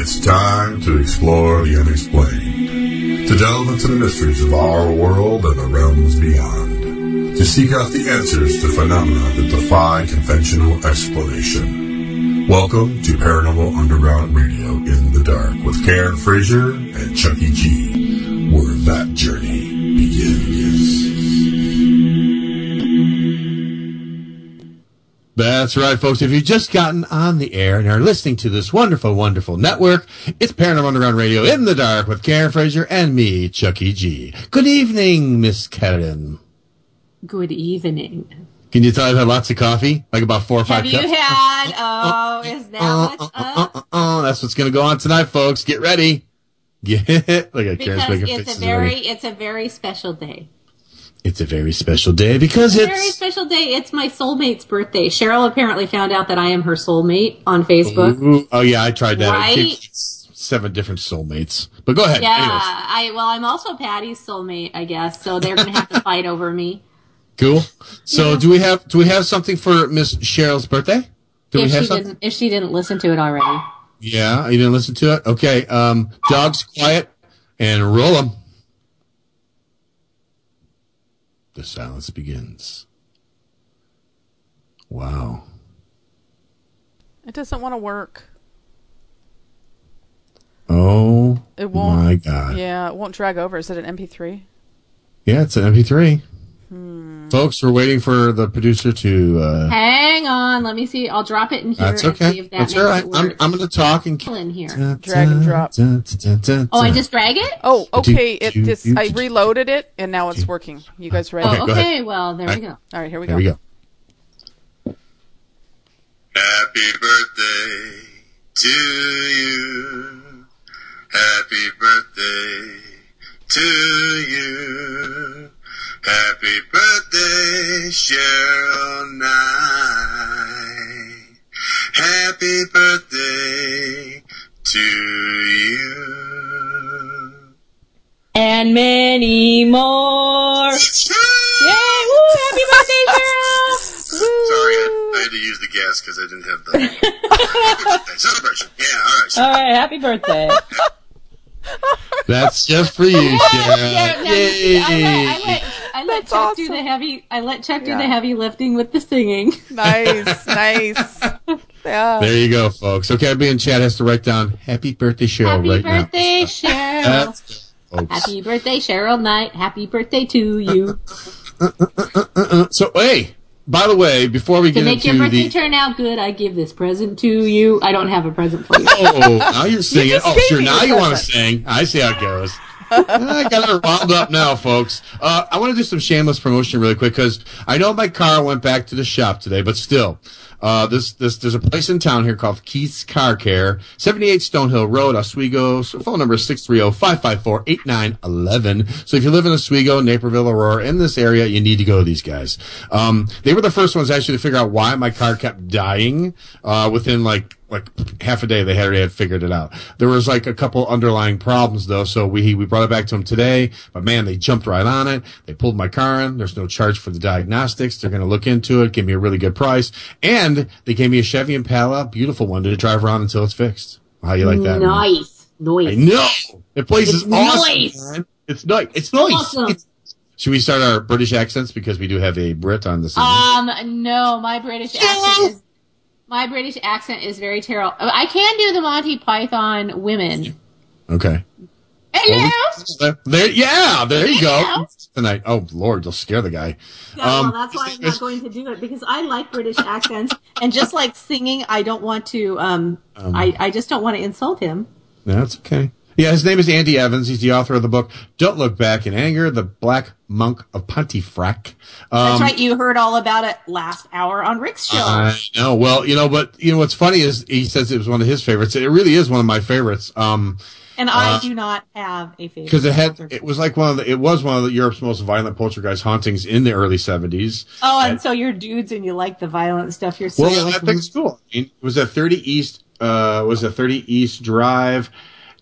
It's time to explore the unexplained, to delve into the mysteries of our world and the realms beyond, to seek out the answers to phenomena that defy conventional explanation. Welcome to Paranormal Underground Radio in the Dark with Karen Frazier and Chucky G, That's right, folks. If you've just gotten on the air and are listening to this wonderful, wonderful network, it's Paranormal Underground Radio in the dark with Karen Frazier and me, Chucky G. Good evening, Miss Karen. Good evening. Can you tell I've had lots of coffee? Like about four or five Have you cups? had? Oh, is that Uh, what's uh, uh, up? uh, uh, that's what's going to go on tonight, folks. Get ready. Get Look at Karen's making it's faces a very, already. it's a very special day. It's a very special day because It's a very special day. It's my soulmate's birthday. Cheryl apparently found out that I am her soulmate on Facebook. Ooh, oh yeah, I tried that. Right? seven different soulmates. But go ahead. Yeah, Anyways. I well, I'm also Patty's soulmate, I guess. So they're gonna have to fight over me. Cool. So Yeah. do we have do we have something for Miss Cheryl's birthday? Do we If have she something? didn't, if she didn't listen to it already. Yeah, you didn't listen to it. Okay. Um, dogs quiet and roll them. The silence begins. Wow. It doesn't want to work. Oh It won't. my god. Yeah, Yeah, it won't drag over. Is it an MP3? Yeah, it's an MP3. Hmm. Folks, we're waiting for the producer to. Uh, Hang on, let me see. I'll drop it in here that's and see okay. if that That's all right. I'm. I'm going to talk and. kill in here. Drag and drop. Oh, I just drag it? Oh, okay. It just I reloaded it and now it's working. You guys ready? Okay, Oh, go okay. Well, there we go. All right, here we There go. we go. Happy birthday to you. Happy birthday to you. Happy birthday, Cheryl Knight. Happy birthday to you. And many more. Yay! Woo! Happy birthday, Cheryl! Sorry, I, I had to use the gas because I didn't have the Happy birthday celebration. Yeah, all right. All right, happy birthday. That's just for you, Cheryl. Yeah, no, you see, I let, I let, I let That's Chuck do the heavy. I let Chuck do the heavy lifting with the singing. Nice, nice. Yeah. There you go, folks. Okay, everybody in chat has to write down "Happy Birthday, Cheryl" Happy right birthday, now. Cheryl. That's good, folks. Happy birthday, Cheryl Knight. Happy birthday to you. So, hey, by the way, before we To get make your birthday the turn out good, I give this present to you. I don't have a present for you. oh, now you're singing. just oh, sure. Now you want to sing. I see how it goes. I got it wound up now, folks. Uh, I want to do some shameless promotion really quick because I know my car went back to the shop today, but still, uh, this, this, there's a place in town here called Keith's Car Care, 78 Stonehill Road, Oswego. So phone number is 630-554-8911. So if you live in Oswego, Naperville, Aurora, in this area, you need to go to these guys. Um, they were the first ones actually to figure out why my car kept dying, uh, within like, like half a day they had already had figured it out. There was like a couple underlying problems though, so we we brought it back to them today. But man, they jumped right on it. They pulled my car in. There's no charge for the diagnostics. They're going to look into it, give me a really good price, and they gave me a Chevy Impala, beautiful one, to drive around until it's fixed. How you like that? man? Nice. I Nice. know the place is awesome. nice. It's nice. It's nice. Awesome. It's- should we start our British accents because we do have a Brit on this? evening? Um, no, my British accent is my British accent is very terrible. I can do the Monty Python women. okay. Hello. There, yeah, there you go. Hello. Tonight. Oh Lord, you'll scare the guy. Yeah, Um, well, that's why I'm not going to do it because I like British accents, and just like singing, I don't want to. Um, I I just don't want to insult him. That's okay. Yeah, his name is Andy Evans. He's the author of the book "Don't Look Back in Anger: The Black Monk of Pontefract." Um, That's right. You heard all about it last hour on Rick's show. I know. Well, you know, but you know what's funny is he says it was one of his favorites. It really is one of my favorites. Um, and I uh, do not have a favorite. because it had it was like one of the it was one of the Europe's most violent poltergeist hauntings in the early seventies. oh, and so you're dudes and you like the violent stuff. You're so Well, think it's cool. I mean, it was at 30 East, uh, was at 30 East Drive,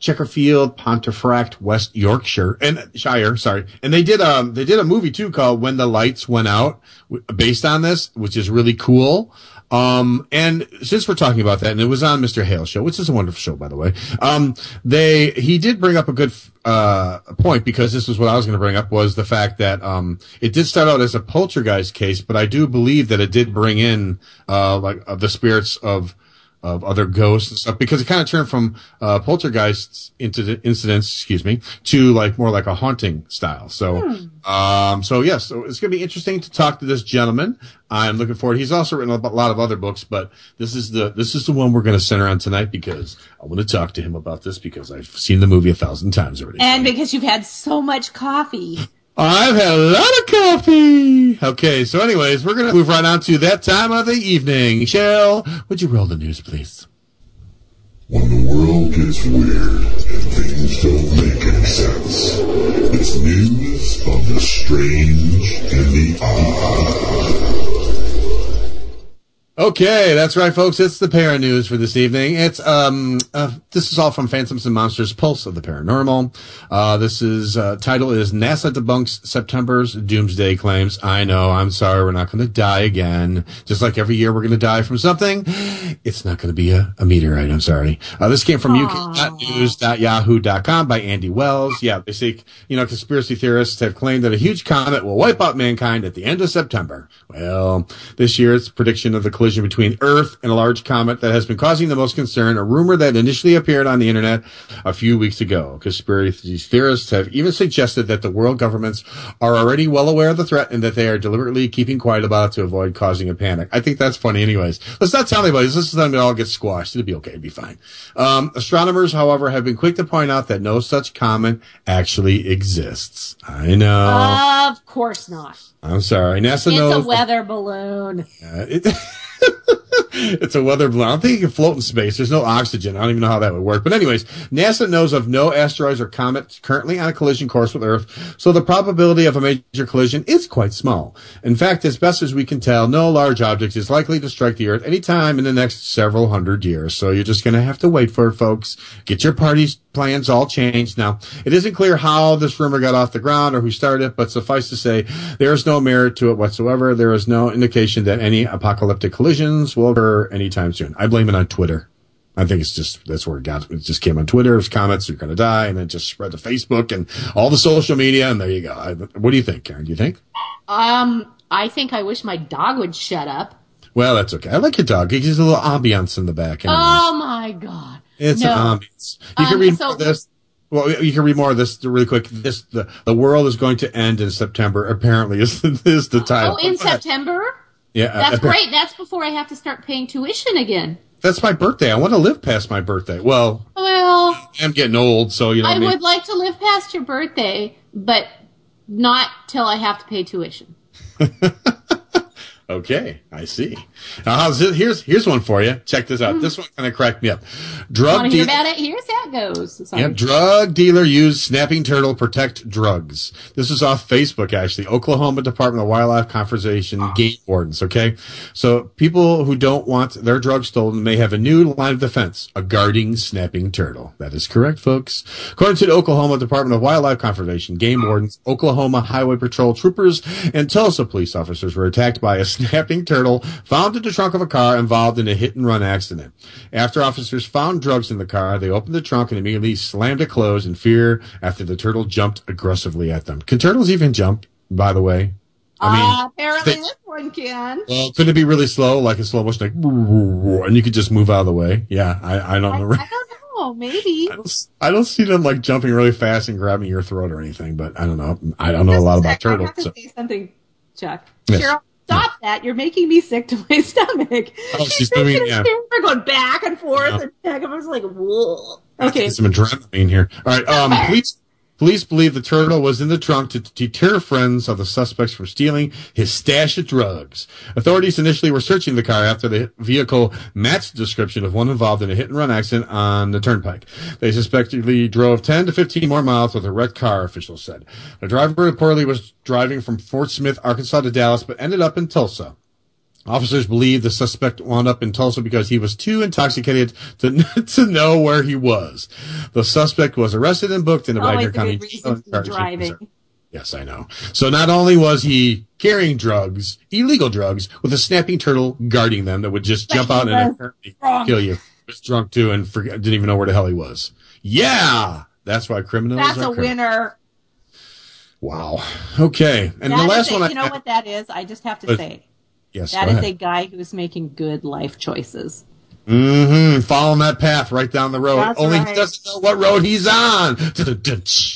Chequerfield, Pontefract, West Yorkshire, and Shire, sorry. And they did, um, they did a movie too called When the Lights Went Out, based on this, which is really cool. Um, and since we're talking about that, and it was on Mr. Hale's show, which is a wonderful show, by the way. Um, they, he did bring up a good, uh, point because this is what I was going to bring up was the fact that, um, it did start out as a poltergeist case, but I do believe that it did bring in, uh, like, uh, the spirits of, of other ghosts and stuff because it kind of turned from uh, poltergeists into incidents, excuse me, to like more like a haunting style. So, um, so yes, so it's going to be interesting to talk to this gentleman. I'm looking forward. He's also written a lot of other books, but this is the this is the one we're going to center on tonight because I want to talk to him about this because I've seen the movie a thousand times already. And because you've had so much coffee. I've had a lot of coffee. Okay, so anyways, we're gonna move right on to that time of the evening. Shell, would you roll the news, please? When the world gets weird and things don't make any sense, it's news of the strange and the odd. Okay, that's right, folks. It's the para news for this evening. It's um, uh, this is all from Phantoms and Monsters: Pulse of the Paranormal. Uh, this is uh, title is NASA debunks September's doomsday claims. I know. I'm sorry. We're not going to die again. Just like every year, we're going to die from something. It's not going to be a, a meteorite. I'm sorry. Uh, this came from uk.news.yahoo.com by Andy Wells. Yeah, they say you know conspiracy theorists have claimed that a huge comet will wipe out mankind at the end of September. Well, this year it's prediction of the collision between Earth and a large comet that has been causing the most concern, a rumor that initially appeared on the internet a few weeks ago. Conspiracy theorists have even suggested that the world governments are already well aware of the threat and that they are deliberately keeping quiet about it to avoid causing a panic. I think that's funny anyways. Let's not tell anybody. This is let them all get squashed. It'll be okay. It'll be fine. Um, astronomers, however, have been quick to point out that no such comet actually exists. I know. Of course not. I'm sorry. NASA It's knows. It's a weather balloon. Uh, it, it's a weather balloon. I don't think it can float in space. There's no oxygen. I don't even know how that would work. But anyways, NASA knows of no asteroids or comets currently on a collision course with Earth, so the probability of a major collision is quite small. In fact, as best as we can tell, no large object is likely to strike the Earth anytime in the next several hundred years. So you're just going to have to wait for it, folks. Get your parties plans all changed. Now, it isn't clear how this rumor got off the ground or who started it, but suffice to say, there is no merit to it whatsoever. There is no indication that any apocalyptic collisions will occur anytime soon. I blame it on Twitter. I think it's just that's where it got. It just came on Twitter. It was comments, you're going to die, and then just spread to Facebook and all the social media, and there you go. I, what do you think, Karen? Do you think? Um, I think I wish my dog would shut up. Well, that's okay. I like your dog. He gives a little ambiance in the back. anyways. Oh my god. It's No. an ambience. You can Um, read so- more of this. Well, you can read more of this really quick. This the the world is going to end in September. Apparently, is is the title. Oh, in September? Yeah, That's great. That's before I have to start paying tuition again. That's my birthday. I want to live past my birthday. Well, Well, I'm getting old, so you know. I I mean? would like to live past your birthday, but not till I have to pay tuition. Okay, I see. Now, how's it? Here's here's one for you. Check this out. Hmm. This one kind of cracked me up. Drug Want hear about it? Here's how it goes. Sorry. Yep, drug dealer used snapping turtle protect drugs. This is off Facebook, actually. Oklahoma Department of Wildlife Conservation game wardens. Okay, so people who don't want their drugs stolen may have a new line of defense: a guarding snapping turtle. That is correct, folks. According to the Oklahoma Department of Wildlife Conservation game wardens, Oklahoma Highway Patrol troopers and Tulsa police officers were attacked by a snapping turtle found in the trunk of a car involved in a hit and run accident. After officers found drugs in the car, they opened the trunk and immediately slammed it closed in fear after the turtle jumped aggressively at them. Can turtles even jump, by the way? I mean, Uh, apparently they- this one can. well, could it be really slow, like a slow motion, like, and you could just move out of the way? Yeah, I, I don't I, know. I don't know. Maybe. I don't, I don't see them like jumping really fast and grabbing your throat or anything, but I don't know. I don't know a lot about I turtles. have to so- say something, Chuck. Yes. Cheryl, stop that. You're making me sick to my stomach. Oh, she's doing- yeah. We're going back and forth Yeah. and back and forth. It's like, whoa. Okay. Some adrenaline here. All right. Um, police police believe the turtle was in the trunk to deter friends of the suspects from stealing his stash of drugs. Authorities initially were searching the car after the vehicle matched the description of one involved in a hit and run accident on the turnpike. They suspectedly drove 10 to 15 more miles with a wrecked car, officials said. The driver reportedly was driving from Fort Smith, Arkansas to Dallas, but ended up in Tulsa. Officers believe the suspect wound up in Tulsa because he was too intoxicated to, to know where he was. The suspect was arrested and booked in the Wagoner Always a County reason for driving. Yes, I know. So not only was he carrying drugs, illegal drugs, with a snapping turtle guarding them that would just jump out and kill you. He was drunk too and forget, didn't even know where the hell he was. Yeah, that's why criminals. That's are a criminals. winner. Wow. Okay, and That the last one. I, you know what that is? I just have to But- say Yes, that is ahead. a guy who's making good life choices. Mm-hmm. Following that path right down the road. That's Only he doesn't know what road he's on.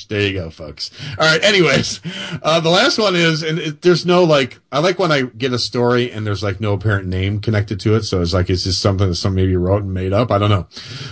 There you go, folks. All right. Anyways, uh, the last one is, and it, there's no like, I like when I get a story and there's like no apparent name connected to it. So it's like, it's just something that some maybe wrote and made up. I don't know.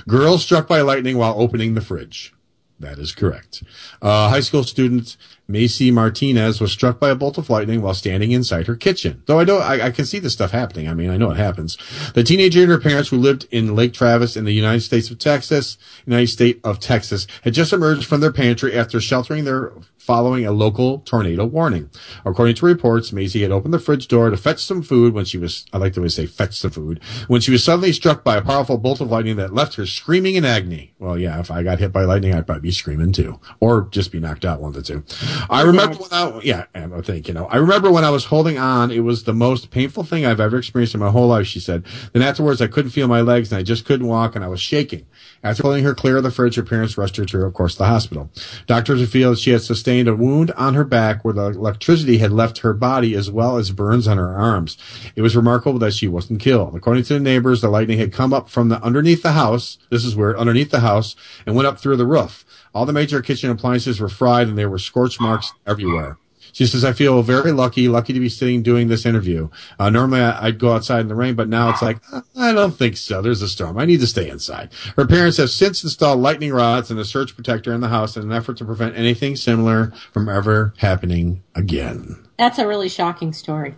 Girl struck by lightning while opening the fridge. That is correct. Uh, high school student Macy Martinez was struck by a bolt of lightning while standing inside her kitchen. Though I don't, I, I can see this stuff happening. I mean, I know it happens. The teenager and her parents, who lived in Lake Travis in the United States of Texas, United State of Texas, had just emerged from their pantry after sheltering there following a local tornado warning. According to reports, Macy had opened the fridge door to fetch some food when she was, I like the way they say fetch some food, when she was suddenly struck by a powerful bolt of lightning that left her screaming in agony. Well, yeah, if I got hit by lightning, I'd probably be screaming too, or just be knocked out, one of the two. I remember when I, yeah, I think, you know, I remember when I was holding on, it was the most painful thing I've ever experienced in my whole life, she said. Then afterwards, I couldn't feel my legs and I just couldn't walk and I was shaking. After pulling her clear of the fridge, her parents rushed her to, of course, the hospital. Doctors revealed that she had sustained a wound on her back where the electricity had left her body as well as burns on her arms. It was remarkable that she wasn't killed. According to the neighbors, the lightning had come up from the underneath the house. This is where underneath the house and went up through the roof. All the major kitchen appliances were fried and there were scorch marks everywhere. She says, I feel very lucky, lucky to be sitting doing this interview. Uh, normally I, I'd go outside in the rain, but now it's like, "Uh, I don't think so. There's a storm. I need to stay inside. Her parents have since installed lightning rods and a surge protector in the house in an effort to prevent anything similar from ever happening again. That's a really shocking story.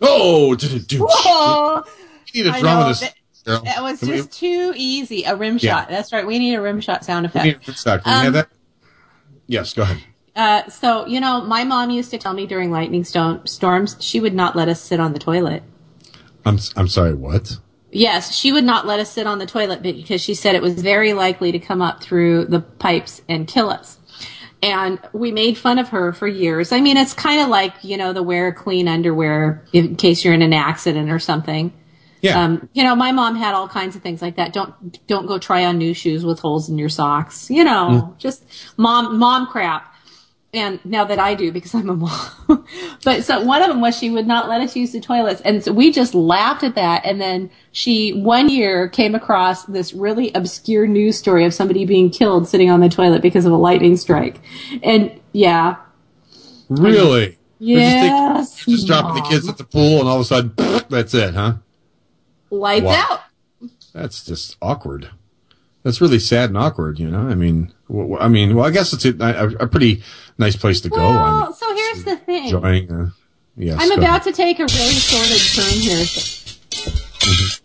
Oh, dude. Oh, You need a drum in this. That- that was Can we- just too easy. A rim Yeah. shot. That's right. We need a rim shot sound we need effect. a. Can we Um, have that? Yes, go ahead. Uh, so you know, my mom used to tell me during lightning storm, storms, she would not let us sit on the toilet. I'm, I'm sorry, what? Yes, she would not let us sit on the toilet because she said it was very likely to come up through the pipes and kill us. And we made fun of her for years. I mean, it's kind of like, you know, the wear clean underwear in case you're in an accident or something. Yeah. Um, you know, my mom had all kinds of things like that. Don't, don't go try on new shoes with holes in your socks. You know, just mom, mom crap. And now that I do because I'm a mom. but so one of them was she would not let us use the toilets. And so we just laughed at that. And then she one year came across this really obscure news story of somebody being killed sitting on the toilet because of a lightning strike. And yeah. really? They're just Yes. Just dropping the kids at the pool and all of a sudden, that's it, huh? Lights Wow. out. That's just awkward. That's really sad and awkward, you know. I mean, I mean, well, I guess it's a, a, a pretty nice place to go. Well, I'm so here's the thing. enjoying. Uh, yes, I'm about ahead. to take a really sordid turn here.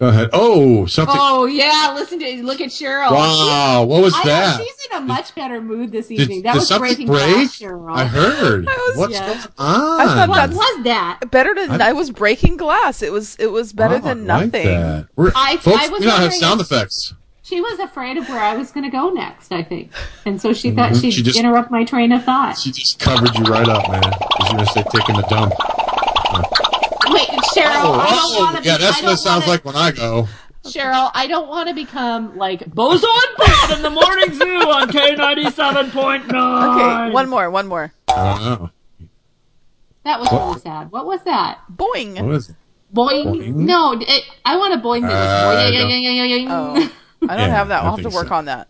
Go ahead. Oh, something. Oh yeah, listen to look at Cheryl. wow, what was I that? know she's in a much better mood this Did, evening. that did was breaking break? glass, Cheryl. I heard. was- What's Yeah. going on? I thought What was that? Better than I- I, was breaking glass. It was it was better Wow, than I like nothing. that. We're, I- folks, I was we don't have sound effects. She was afraid of where I was going to go next. I think, and so she thought she'd Mm-hmm. She just- interrupt my train of thought. She just covered you right up, man. Because you're gonna say taking the dump. Wait, Cheryl, I don't Oh, want to. yeah, be, that's what it sounds wanna, like when I go. Cheryl, I don't want to become like Bozo Bob in the morning zoo on K ninety seven point nine. Okay, one more, one more. I. That was really sad. What was that? Boing. What is it? Boing? Boing? No, it, I want a boing that Uh, was I boing. don't- yang, yang. Oh, I don't Yeah, have that. I I'll have to work so. on that.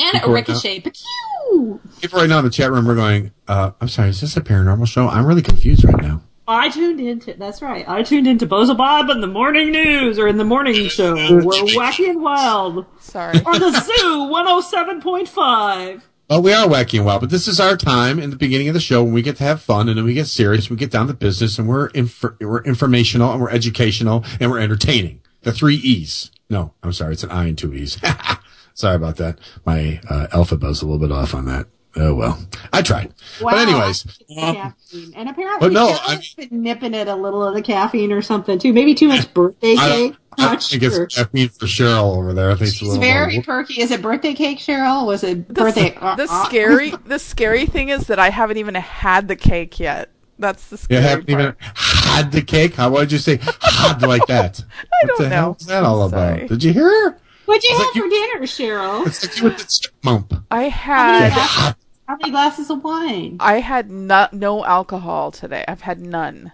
and a People right now- ricochet. Pew! People right now in the chat room are going, uh, I'm sorry, is this a paranormal show? I'm really confused right now. I tuned into that's right. I tuned into Bozo Bob in the morning news or in the morning show. We're wacky and wild Sorry. on the Zoo one hundred seven point five. Well, we are wacky and wild, but this is our time in the beginning of the show when we get to have fun and then we get serious, we get down to business and we're inf- we're informational and we're educational and we're entertaining. The three E's. No, I'm sorry, it's an I and two E's. sorry about that. My uh, alphabet's a little bit off on that. Oh well, I tried. Wow. But anyways, um, and apparently, but no, Carol's been nipping at a little of the caffeine or something too. Maybe too much birthday cake. don't, I Not think sure. it's caffeine for Cheryl over there. I think it's a She's little very perky. Is it birthday cake, Cheryl? Was it The, birthday? the uh, uh, scary the scary thing is that I haven't even had the cake yet. That's the scary. You haven't part. even had the cake. How would you say had like that? I what don't the hell know. is that all I'm about? Did you hear her? What'd you It's have like you- for dinner, Cheryl? It's like you with the chipmump. I How had many, how many glasses of wine? I had no, no alcohol today. I've had none.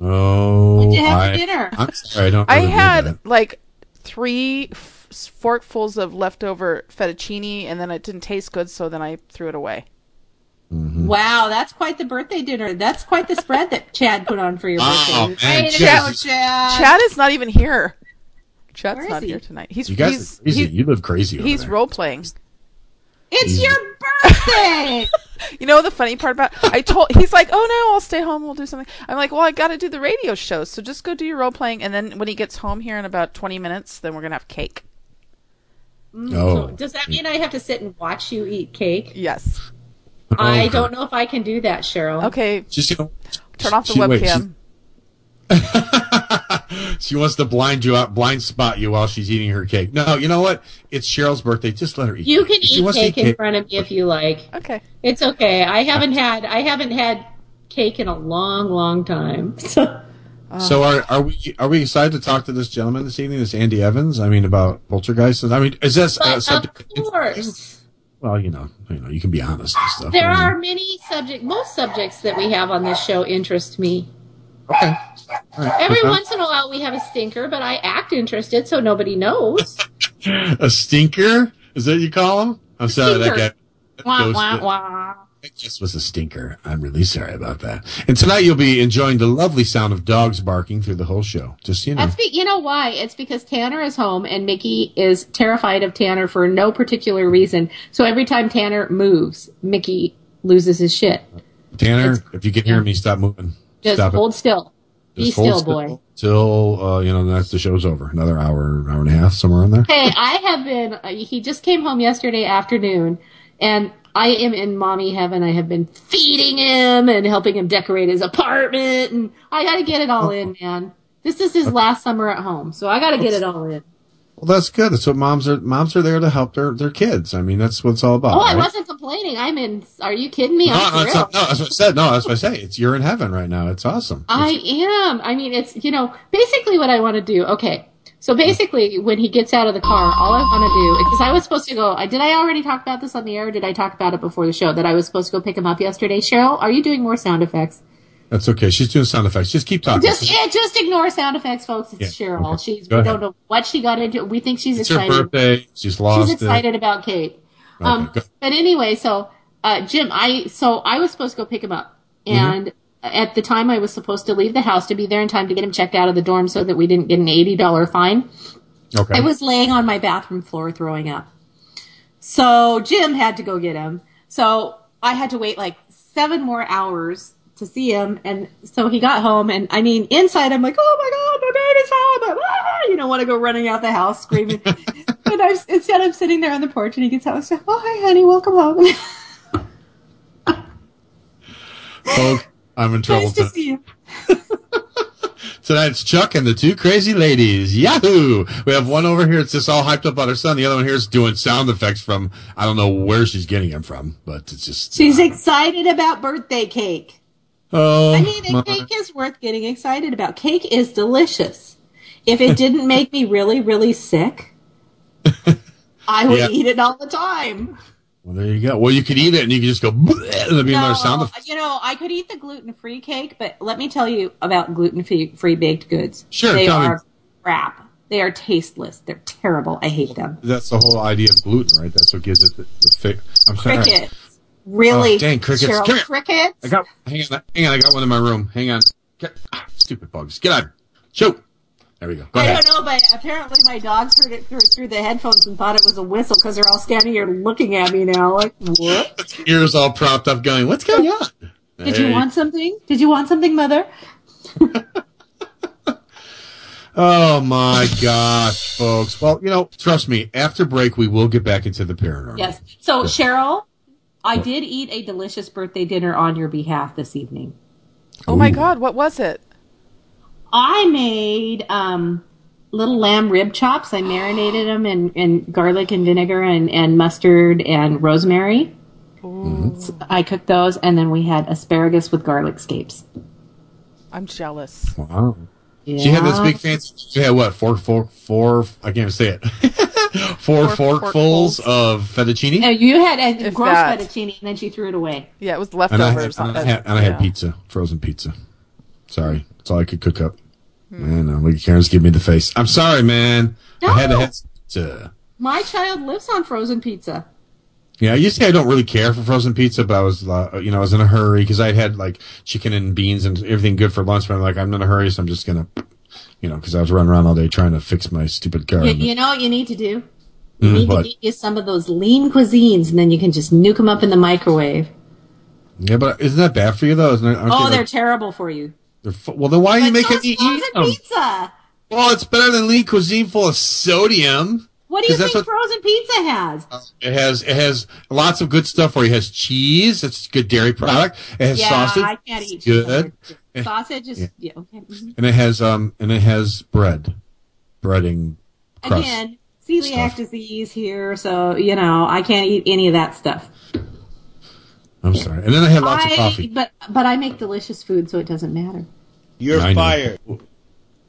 Oh, What'd you have oh, I, for dinner? I'm sorry, I don't. I had that. like three f- forkfuls of leftover fettuccine, and then it didn't taste good, so then I threw it away. Mm-hmm. Wow, that's quite the birthday dinner. That's quite the spread that Chad put on for your birthday. Oh, birthday. man, Chad- Chad. Chad is not even here. Chad's not he? here tonight. He's You guys he's are crazy. he's, you live crazy. Over he's there. role playing. It's your birthday. You know the funny part about I told he's like, "Oh no, I'll stay home. We'll do something." I'm like, "Well, I got to do the radio show, so just go do your role playing." And then when he gets home here in about 20 minutes, then we're gonna have cake. Mm, oh, Does that mean I have to sit and watch you eat cake? Yes. Oh, I Okay. don't know if I can do that, Cheryl. Okay. Just you know, Turn off the she- wait, webcam. she, she wants to blind you out, blind spot you while she's eating her cake. No, you know what? It's Cheryl's birthday. Just let her eat. You can If she eat wants cake in front of me if you like. Okay. It's okay. I haven't had I haven't had cake in a long, long time. So oh. So are are we are we excited to talk to this gentleman this evening, this Andy Evans? I mean about poltergeist. I mean, is this uh, a subject? of course. Well, you know, you know, you can be honest and stuff. There I mean, are many subject most subjects that we have on this show interest me. Okay. Right. Every Okay. once in a while we have a stinker, but I act interested so nobody knows. a stinker is that what you call him? I'm sorry, that guy. that wah, wah, wah. It just was a stinker. I'm really sorry about that. And tonight you'll be enjoying the lovely sound of dogs barking through the whole show. Just you know. That's be- you know why? It's because Tanner is home and Mickey is terrified of Tanner for no particular reason. So every time Tanner moves, Mickey loses his shit. Tanner, if you can hear me, stop moving. Just stop hold still. Be Just hold still, boy. Till uh, you know that's the show's over. Another hour, hour and a half, somewhere in there. Hey, I have been. Uh, he just came home yesterday afternoon, and I am in mommy heaven. I have been feeding him and helping him decorate his apartment, and I got to get it all in, man. This is his last summer at home, so I got to get it all in. Well, that's good. That's what moms are. Moms are there to help their their kids. I mean, that's what it's all about. Oh, I wasn't complaining. I'm in. Are you kidding me? No, I'm that's not- no, that's what I said. No, that's what I say. It's you're in heaven right now. It's awesome. I am. I mean, it's, you know, basically what I want to do. Okay. So basically, when he gets out of the car, all I want to do, because I was supposed to go, I did I already talk about this on the air or did I talk about it before the show that I was supposed to go pick him up yesterday? Cheryl, are you doing more sound effects? That's okay. She's doing sound effects. Just keep talking. Just, yeah, just ignore sound effects, folks. It's Yeah, Cheryl. okay. She's, Go we ahead. don't know what she got into. We think she's it's her excited. birthday. She's lost She's excited it. about Kate. Okay, Um, go- but anyway, so uh, Jim, I so I was supposed to go pick him up, Mm-hmm. and at the time I was supposed to leave the house to be there in time to get him checked out of the dorm so that we didn't get an eighty dollar fine. Okay. I was laying on my bathroom floor throwing up. So Jim had to go get him. So I had to wait like seven more hours to see him. And so he got home and I mean, inside I'm like, oh my God, my baby's home. Ah, you know, want to go running out the house screaming. and I, instead I'm sitting there on the porch and he gets out and says, oh, hi honey, welcome home. Folks, I'm in trouble. nice to see you. Tonight's Chuck and the two crazy ladies. Yahoo! We have one over here that's just all hyped up about her son. The other one here is doing sound effects from I don't know where she's getting them from, but it's just She's uh, excited about birthday cake. oh. I mean, my- cake is worth getting excited about. Cake is delicious. If it didn't make me really, really sick, I would Yeah. eat it all the time. Well, there you go. Well, you could eat it and you could just go there'd be another sound No, effect. you know, I could eat the gluten-free cake, but let me tell you about gluten-free baked goods. Sure, they tell me. are crap. They are tasteless. They're terrible. I hate them. That's the whole idea of gluten, right? That's what gives it the, the fi- I'm sorry. Crickets. Really? Oh, dang, crickets. Cheryl, Come here. crickets? I got. Hang on. Hang on. I got one in my room. Hang on. Get, ah, stupid bugs. Get out. Shoot. There we go. Go I ahead. don't know, but apparently my dogs heard it through, through the headphones and thought it was a whistle because they're all standing here looking at me now like, what? Ears all propped up, going, "What's going on?" Did you want something? Did you want something, mother? Oh my gosh, folks. Well, you know, trust me. After break, we will get back into the paranormal. Yes. So Cheryl, I did eat a delicious birthday dinner on your behalf this evening. Oh my God, what was it? I made um, little lamb rib chops. I marinated them in, in garlic and vinegar and, and mustard and rosemary. So I cooked those, and then we had asparagus with garlic scapes. I'm jealous. Wow. She had this big fancy. She had what? Four, four, four. I can't even say it. four Four forkfuls forkfuls. of fettuccine. Uh, you had a If gross that. fettuccine, and then she threw it away. Yeah, it was and I had, leftovers. and I had, and I Yeah. had pizza, frozen pizza. Sorry, that's all I could cook up. Man, no, look, Karen's giving me the face. I'm sorry, man. I had to No. have pizza. My child lives on frozen pizza. Yeah, I used to say I don't really care for frozen pizza, but I was, uh, you know, I was in a hurry because I had like chicken and beans and everything good for lunch. But I'm like, I'm in a hurry, so I'm just gonna, you know, because I was running around all day trying to fix my stupid car. You, you know what you need to do? You Mm, need what? to get you some of those lean cuisines, and then you can just nuke them up in the microwave. Yeah, but isn't that bad for you though? Aren't Oh, they, they're like, terrible for you. They're well, then why are you making me eat them? pizza. Well, it's better than lean cuisine full of sodium. What do you think what- frozen pizza has? It has it has lots of good stuff Where. It has cheese. It's a good dairy product. It has yeah, sausage. I can't eat good. Sausage is yeah. okay. mhm. And it has um and it has bread, breading crust. Again, celiac stuff. disease here, so you know I can't eat any of that stuff. I'm sorry. And then I had lots of coffee. but but I make delicious food, so it doesn't matter. You're I know. fired.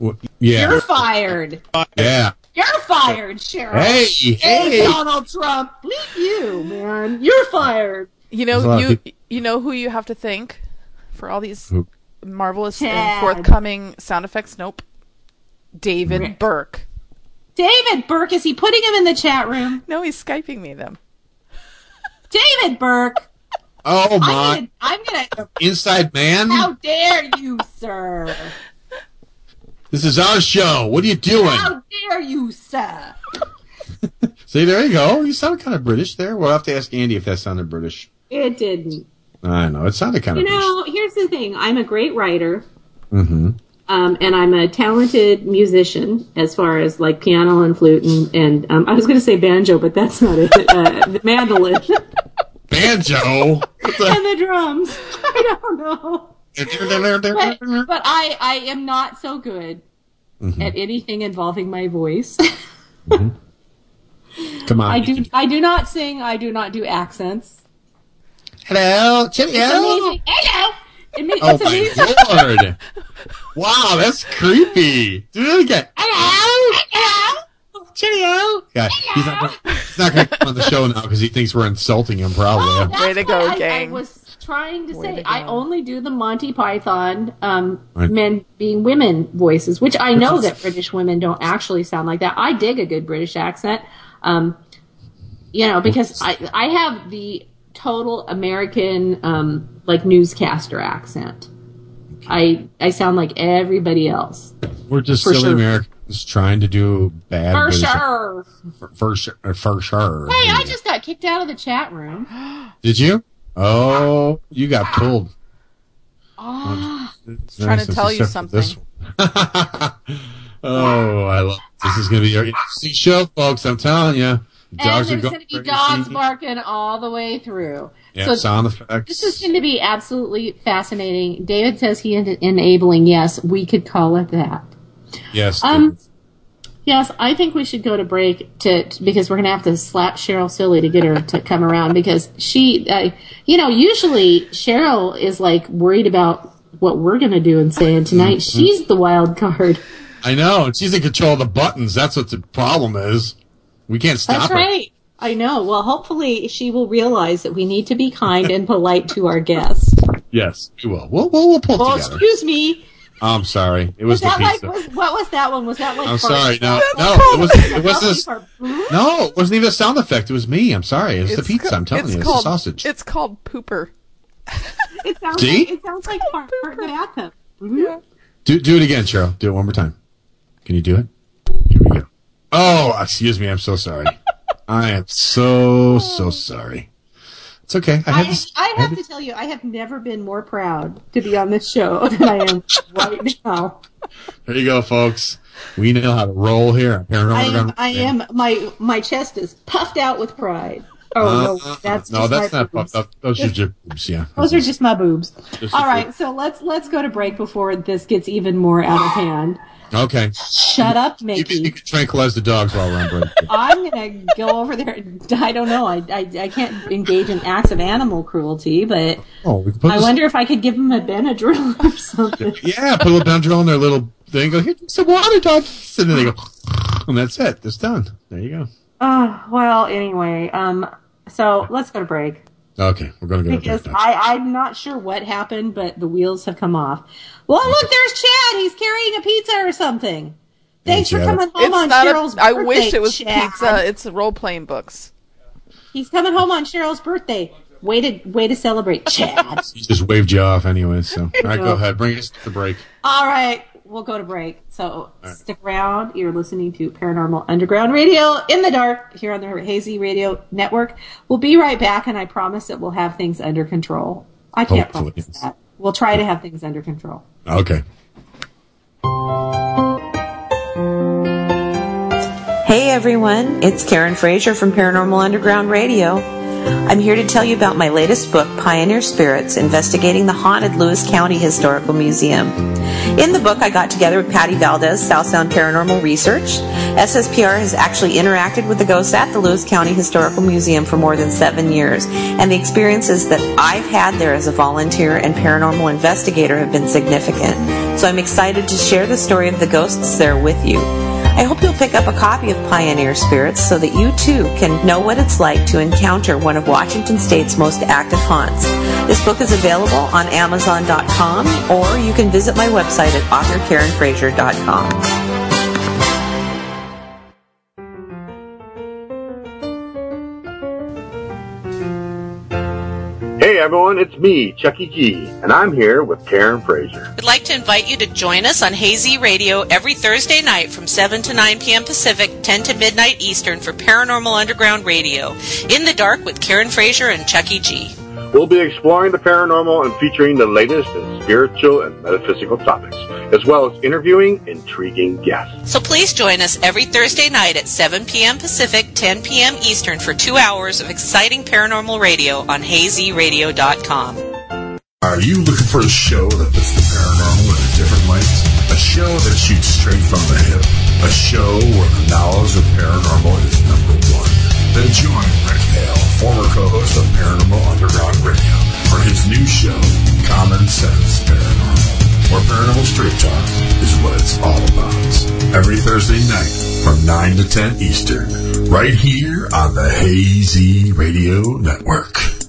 Wh- Yeah, You're fired. yeah. You're fired, Cheryl. Hey, Hey, hey. Donald Trump, leave you, man. You're fired. You know, you you know who you have to thank for all these Who? marvelous Chad. and forthcoming sound effects. Nope, David Rick. Burke. David Burke, is he putting him in the chat room? No, he's skyping me them. David Burke, Oh I'm my! gonna, I'm gonna. Inside man. How dare you, sir? This is our show. What are you doing? How dare you, sir? See, there you go. You sound kind of British there. We'll have to ask Andy if that sounded British. It didn't. I know it sounded kind You of You know, here's the thing. I'm a great writer. Mm-hmm. Um, and I'm a talented musician as far as like piano and flute and, and um, I was going to say banjo, but that's not it. Uh, the mandolin Banjo. And the drums. I don't know. But, but I, I am not so good Mm-hmm. at anything involving my voice. Come on. I do I do not sing. I do not do accents. Hello, cheerio. Hello. It ma- Oh it's amazing. my lord! Wow, that's creepy. Do it again. Hello. Hello. Cheerio. Yeah, he's not. Gonna, he's not going to come on the show now because he thinks we're insulting him. Probably. Oh, that's Way to what go, I, gang. I was trying to Way say. to I go. only do the Monty Python um, Right. men being women voices, which I know that British women don't actually sound like that. I dig a good British accent, um, you know, because I I have the total American um, like newscaster accent. I I sound like everybody else We're just For silly sure. Americans trying to do bad. for sure. For, for sure. For sure. Hey, I just got kicked out of the chat room. Did you? Oh, you got pulled. Oh, ah. It's Trying to tell you except for this something. oh, I love this. is going to be an interesting show, folks. I'm telling you. and Dogs are there's going going to be dogs barking all the way through. Yeah, so sound effects. This is going to be absolutely fascinating. David says he is enabling. Yes, we could call it that. Yes. Um, Yes, I think we should go to break to because we're going to have to slap Cheryl silly to get her to come around because she, uh, you know, usually Cheryl is like worried about what we're going to do and say, and tonight Mm-hmm. she's the wild card. I know. and She's in control of the buttons. That's what the problem is. We can't stop her. That's her. right. I know. Well, hopefully she will realize that we need to be kind and polite to our guests. Yes, we will. We'll, we'll, we'll pull Well, together. excuse me. I'm sorry. It was, Was the that like pizza. was, what was that one? Was that like? I'm sorry. No, no, it was. It was this. No, it wasn't even a sound effect. It was me. I'm sorry. It was the pizza. ca- I'm telling it's you, it's called, the sausage. It's called pooper. It sounds See? like it sounds like fart in the bathtub. Yeah. Do do it again, Cheryl. Do it one more time. Can you do it? Here we go. Oh, excuse me. I'm so sorry. I am so so sorry. It's okay. I had I. I have to tell you, I have never been more proud to be on this show than I am right now. There you go, folks. We know how to roll here. I am, I am, my, my chest is puffed out with pride. Oh, Uh, no, that's no, that's not boobs. puffed up. Those are just boobs, yeah. Those are just my boobs. Just All right, boob. so let's let's go to break before this gets even more out of hand. Okay. Shut up, You can, you can tranquilize the dogs while we're on break. I'm gonna go over there. I don't know. I, I I can't engage in acts of animal cruelty, but Oh, we can put I this- wonder if I could give them a Benadryl or something. Yeah, put a little Benadryl in their little thing. Go, here's some water, doggies. And then they go, and that's it. It's done. There you go. Oh well. Anyway, um, so let's go to break. Okay, we're going to go to break. I, I'm not sure what happened, but the wheels have come off. Well, look, there's Chad. He's carrying a pizza or something. Thanks for coming home It's on Cheryl's a. I birthday. I wish it was Chad. pizza. It's role playing books. He's coming home on Cheryl's birthday. Way to way to celebrate, Chad. He just waved you off anyway, so. All right, go ahead. Bring us to break. All right, we'll go to break. So stick around. You're listening to Paranormal Underground Radio in the dark here on the Hazy Radio Network. We'll be right back, and I promise that we'll have things under control. I can't Hopefully, promise that. We'll try to have things under control. Okay. Hey everyone, it's Karen Frazier from Paranormal Underground Radio. I'm here to tell you about my latest book, Pioneer Spirits Investigating the Haunted Lewis County Historical Museum. In the book, I got together with Patty Valdez, South Sound Paranormal Research. SSPR has actually interacted with the ghosts at the Lewis County Historical Museum for more than seven years, and the experiences that I've had there as a volunteer and paranormal investigator have been significant. So I'm excited to share the story of the ghosts there with you. I hope you'll pick up a copy of Pioneer Spirits so that you too can know what it's like to encounter one of Washington State's most active haunts. This book is available on Amazon.com or you can visit my website at authorkarenfrazier.com. everyone, it's me, Chucky G, and I'm here with Karen Frazier. We'd like to invite you to join us on Hazy Radio every Thursday night from 7 to 9 p.m. Pacific, 10 to midnight Eastern for Paranormal Underground Radio. In the Dark with Karen Frazier and Chucky G. We'll be exploring the paranormal and featuring the latest in spiritual and metaphysical topics, as well as interviewing intriguing guests. So please join us every Thursday night at 7 p.m. Pacific, 10 p.m. Eastern for two hours of exciting paranormal radio on hazyradio.com. Are you looking for a show that puts the paranormal in a different light? A show that shoots straight from the hip? A show where the knowledge of paranormal is number one? Then join Rick Hale, former co-host of Paranormal Underground Radio, for his new show, Common Sense Paranormal, where paranormal straight talk is what it's all about. Every Thursday night from 9 to 10 Eastern, right here on the Hazy Radio Network.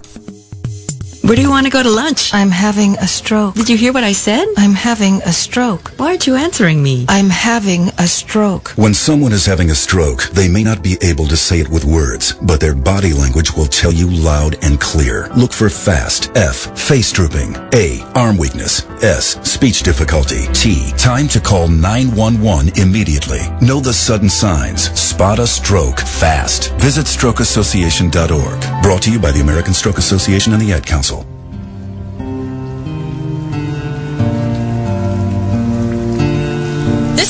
Where do you want to go to lunch? I'm having a stroke. Did you hear what I said? I'm having a stroke. Why aren't you answering me? I'm having a stroke. When someone is having a stroke, they may not be able to say it with words, but their body language will tell you loud and clear. Look for FAST, F, face drooping, A, arm weakness, S, speech difficulty, T, time to call 911 immediately. Know the sudden signs. Spot a stroke fast. Visit strokeassociation.org. Brought to you by the American Stroke Association and the Ad Council.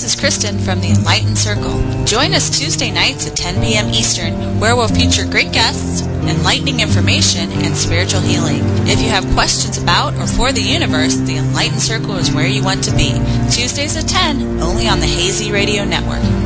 Is Kristen from the Enlightened Circle. Join us Tuesday nights at 10 p.m. Eastern, where we'll feature great guests, enlightening information, and spiritual healing. If you have questions about or for the universe, the Enlightened Circle is where you want to be. Tuesdays at 10, only on the Hazy Radio Network.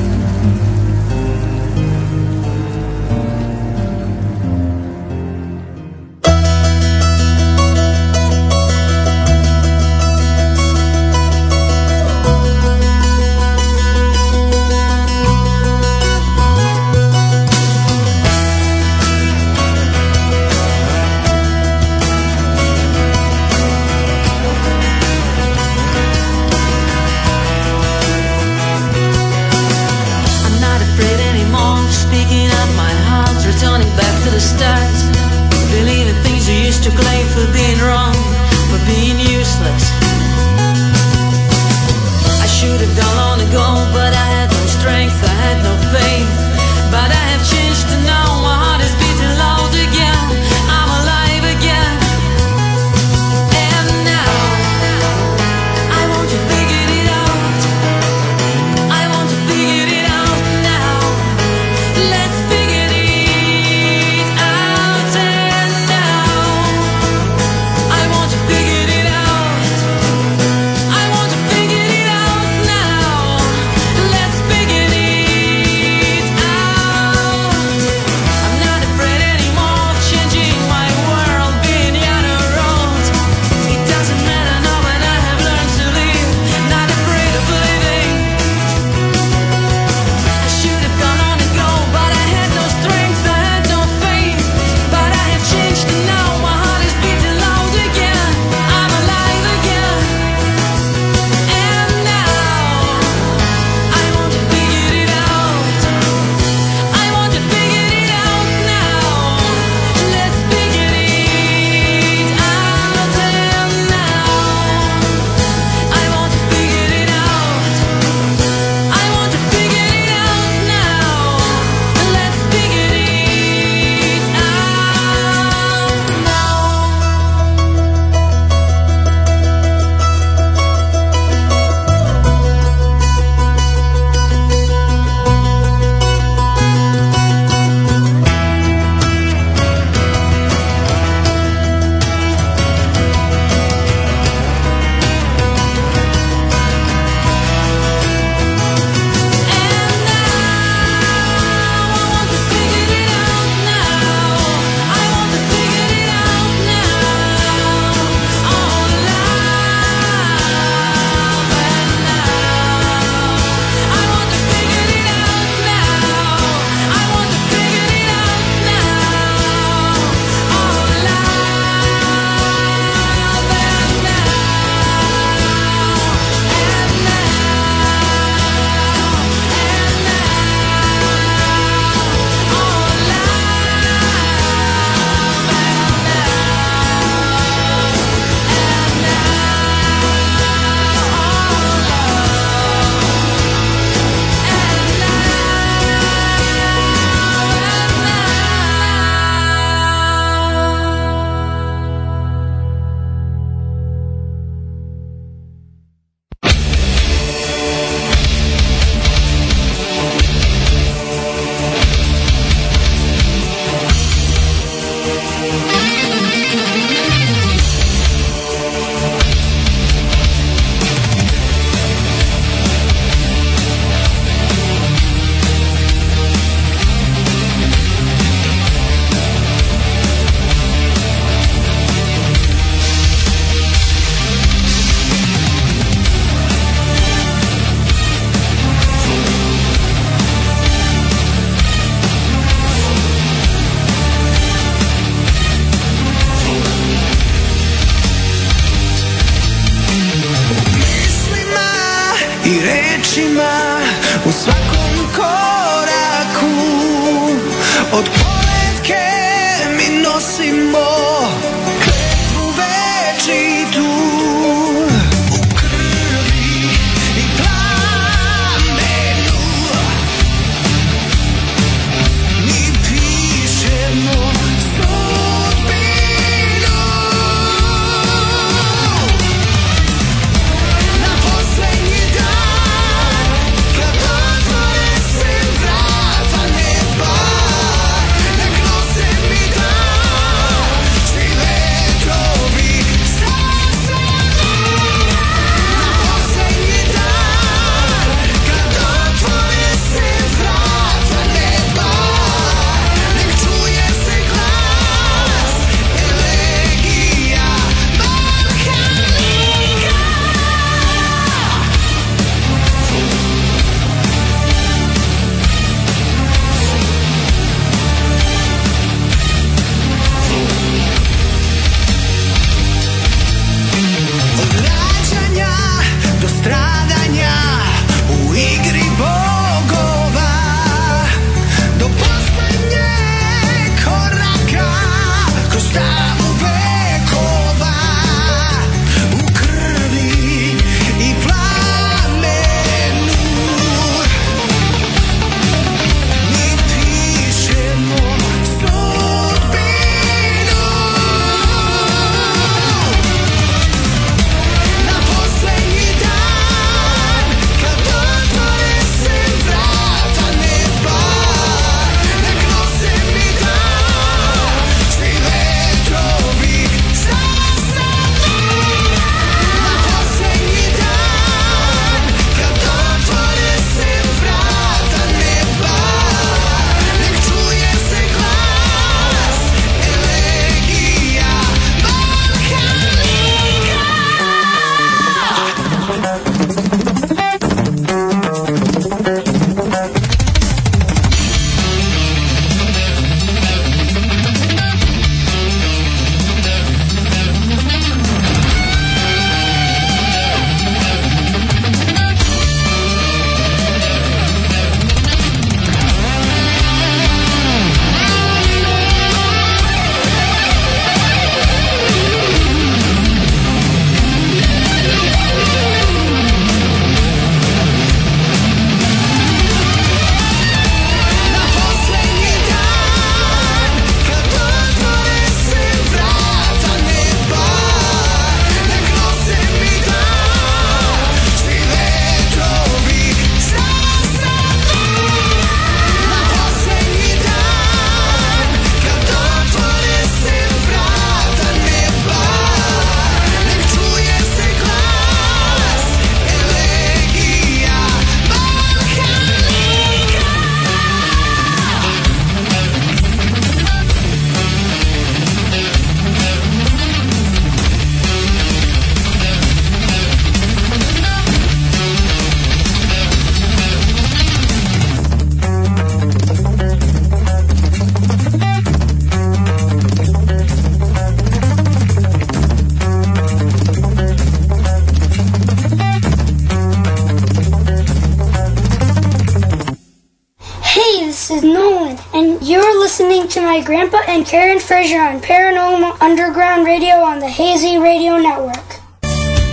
Grandpa and Karen Frazier on Paranormal Underground Radio on the Hazy Radio Network.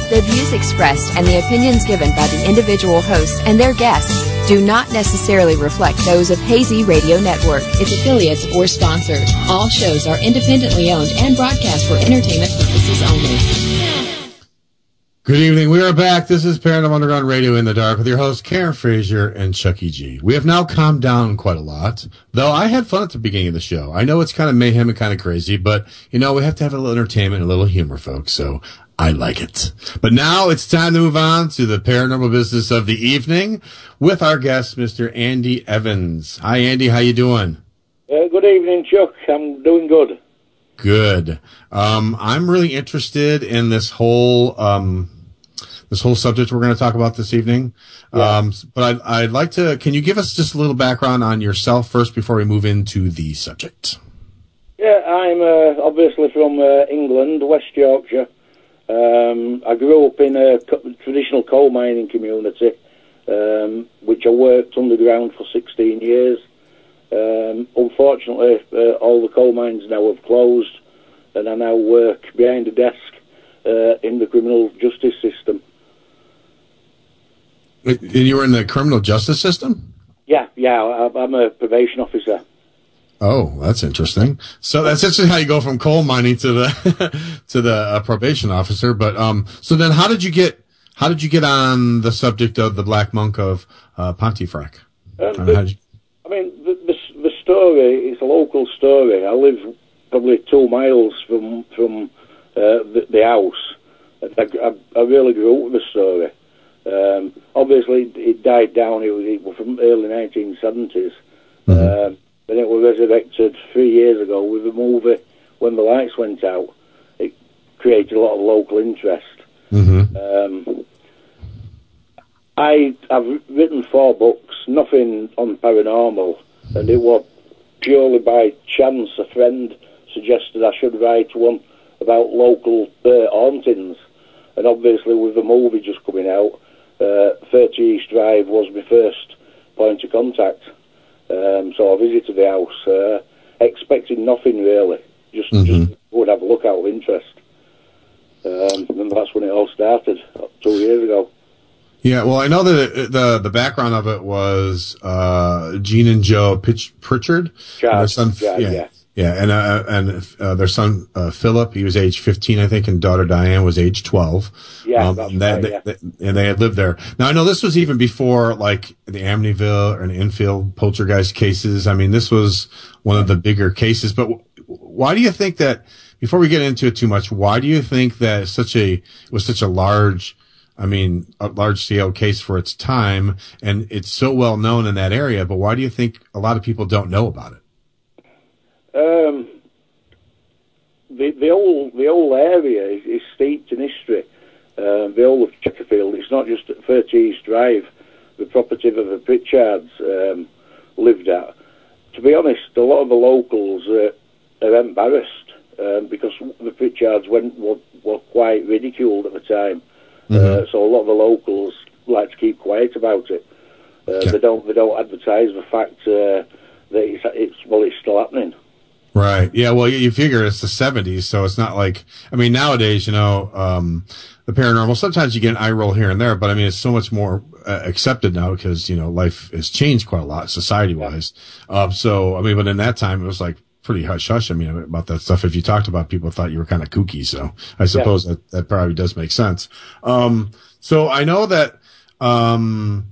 The views expressed and the opinions given by the individual hosts and their guests do not necessarily reflect those of Hazy Radio Network, its affiliates, or sponsors. All shows are independently owned and broadcast for entertainment purposes only. Good evening. We are back. This is Paranormal Underground Radio in the Dark with your hosts Karen Frazier and Chucky G. We have now calmed down quite a lot, though I had fun at the beginning of the show. I know it's kind of mayhem and kind of crazy, but you know we have to have a little entertainment, and a little humor, folks. So I like it. But now it's time to move on to the paranormal business of the evening with our guest, Mr. Andy Evans. Hi, Andy. How you doing? Uh, good evening, Chuck. I'm doing good. Good. Um, I'm really interested in this whole um, this whole subject we're going to talk about this evening. Um, but I'd, I'd like to. Can you give us just a little background on yourself first before we move into the subject? Yeah, I'm uh, obviously from uh, England, West Yorkshire. Um, I grew up in a co- traditional coal mining community, um, which I worked underground for 16 years. Um, unfortunately, uh, all the coal mines now have closed, and I now work behind a desk uh, in the criminal justice system. And you were in the criminal justice system? Yeah, yeah, I'm a probation officer. Oh, that's interesting. So that's interesting how you go from coal mining to the to the uh, probation officer. But um, so then how did you get how did you get on the subject of the Black Monk of uh, Pontefract? Um, Uh, the- you- I mean, the, the, the story is a local story. I live probably two miles from from uh, the, the house. I, I, I really grew up with the story. Um, obviously, it, died down. It was, it was from early 1970s. Um, then it was resurrected three years ago with a movie when the lights went out. It created a lot of local interest. Um, I have written four books, nothing on paranormal, and it was purely by chance. A friend suggested I should write one about local uh, hauntings, and obviously with the movie just coming out, uh, 30 East Drive was my first point of contact. Um, so I visited the house, uh, expecting nothing really, just just would have a look out of interest. Um, and that's when it all started, two years ago. Yeah, well, I know that the the background of it was uh, Jean and Joe Pitch, Pritchard, Chad, and their son, yeah, yeah. Yeah, and uh, and uh, their son uh, Philip, he was age fifteen, I think, and daughter Diane was age twelve. Yeah, um, and right, yeah. they- and they had lived there. Now I know this was even before like the Amityville or the Enfield poltergeist cases. I mean, this was one of the bigger cases. But w- why do you think that? Before we get into it too much, why do you think that such a it was such a large I mean, a large scale case for its time, and it's so well known in that area. But why do you think a lot of people don't know about it? Um, the the whole the whole area is, is steeped in history. Um, the whole of Chequerfield. It's not just at 30 East Drive, the property that the Pritchards um, lived at. To be honest, a lot of the locals uh, are embarrassed um, because the Pritchards went were, were quite ridiculed at the time. Uh, so a lot of the locals like to keep quiet about it. Uh, They don't they don't advertise the fact uh, that it's, it's well it's still happening. Right. Yeah. Well, you, you figure it's the '70s, so it's not like I mean nowadays, you know, um, the paranormal. Sometimes you get an eye roll here and there, but I mean it's so much more uh, accepted now because you know life has changed quite a lot society wise. Um, so I mean, but in that time it was like pretty hush hush. I mean about that stuff. If you talked about, people thought you were kind of kooky. So I suppose that that probably does make sense. Um, so I know that. Um,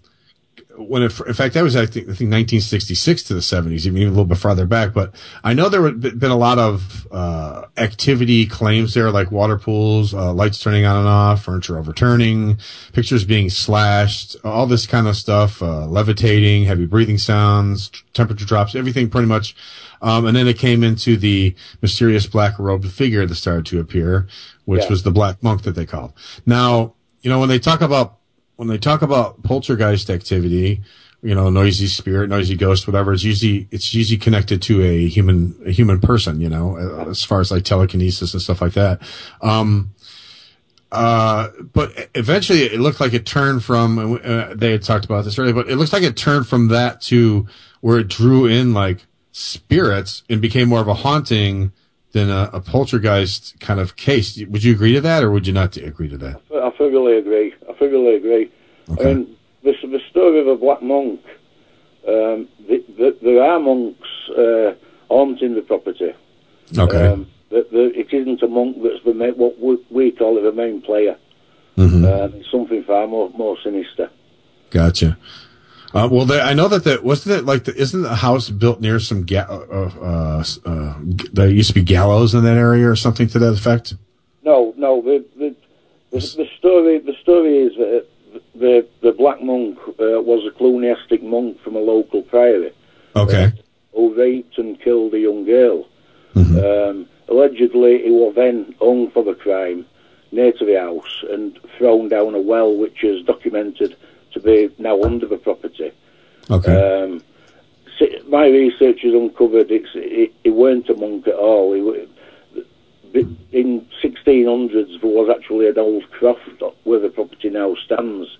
when it, in fact that was I think, I think 1966 to the 70s, even a little bit farther back. But I know there had been a lot of uh, activity claims there, like water pools, uh, lights turning on and off, furniture overturning, pictures being slashed, all this kind of stuff, uh, levitating, heavy breathing sounds, t- temperature drops, everything pretty much. Um, and then it came into the mysterious black robed figure that started to appear, which Yeah. was the black monk that they called. Now, you know, when they talk about when they talk about poltergeist activity, you know, noisy spirit, noisy ghost, whatever, it's usually it's usually connected to a human a human person, you know, as far as like telekinesis and stuff like that. Um, uh, but eventually it looked like it turned from uh, they had talked about this earlier, but it looks like it turned from that to where it drew in like spirits and became more of a haunting than a, a poltergeist kind of case. Would you agree to that, or would you not agree to that? I thoroughly agree. I thoroughly agree. I mean, the, the story of a black monk. Um, the, the, there are monks uh, haunting the property. Okay. Um, the, the, it isn't a monk that's the main, what we, call it the main player. Mm-hmm. Um, it's something far more more sinister. Gotcha. Uh, well, there, I know that the wasn't it like the isn't the house built near some ga- uh, uh, uh, g- there used to be gallows in that area or something to that effect? No, no. The the, story the story is that the the black monk uh, was a cluniastic monk from a local priory. Okay. who raped and killed a young girl. Mm-hmm. Um, allegedly, he was then hung for the crime near to the house and thrown down a well, which is documented to be now under the property. Okay. Um, my research has uncovered it's, it, it weren't a monk at all. He, in 1600s, there was actually an old croft where the property now stands,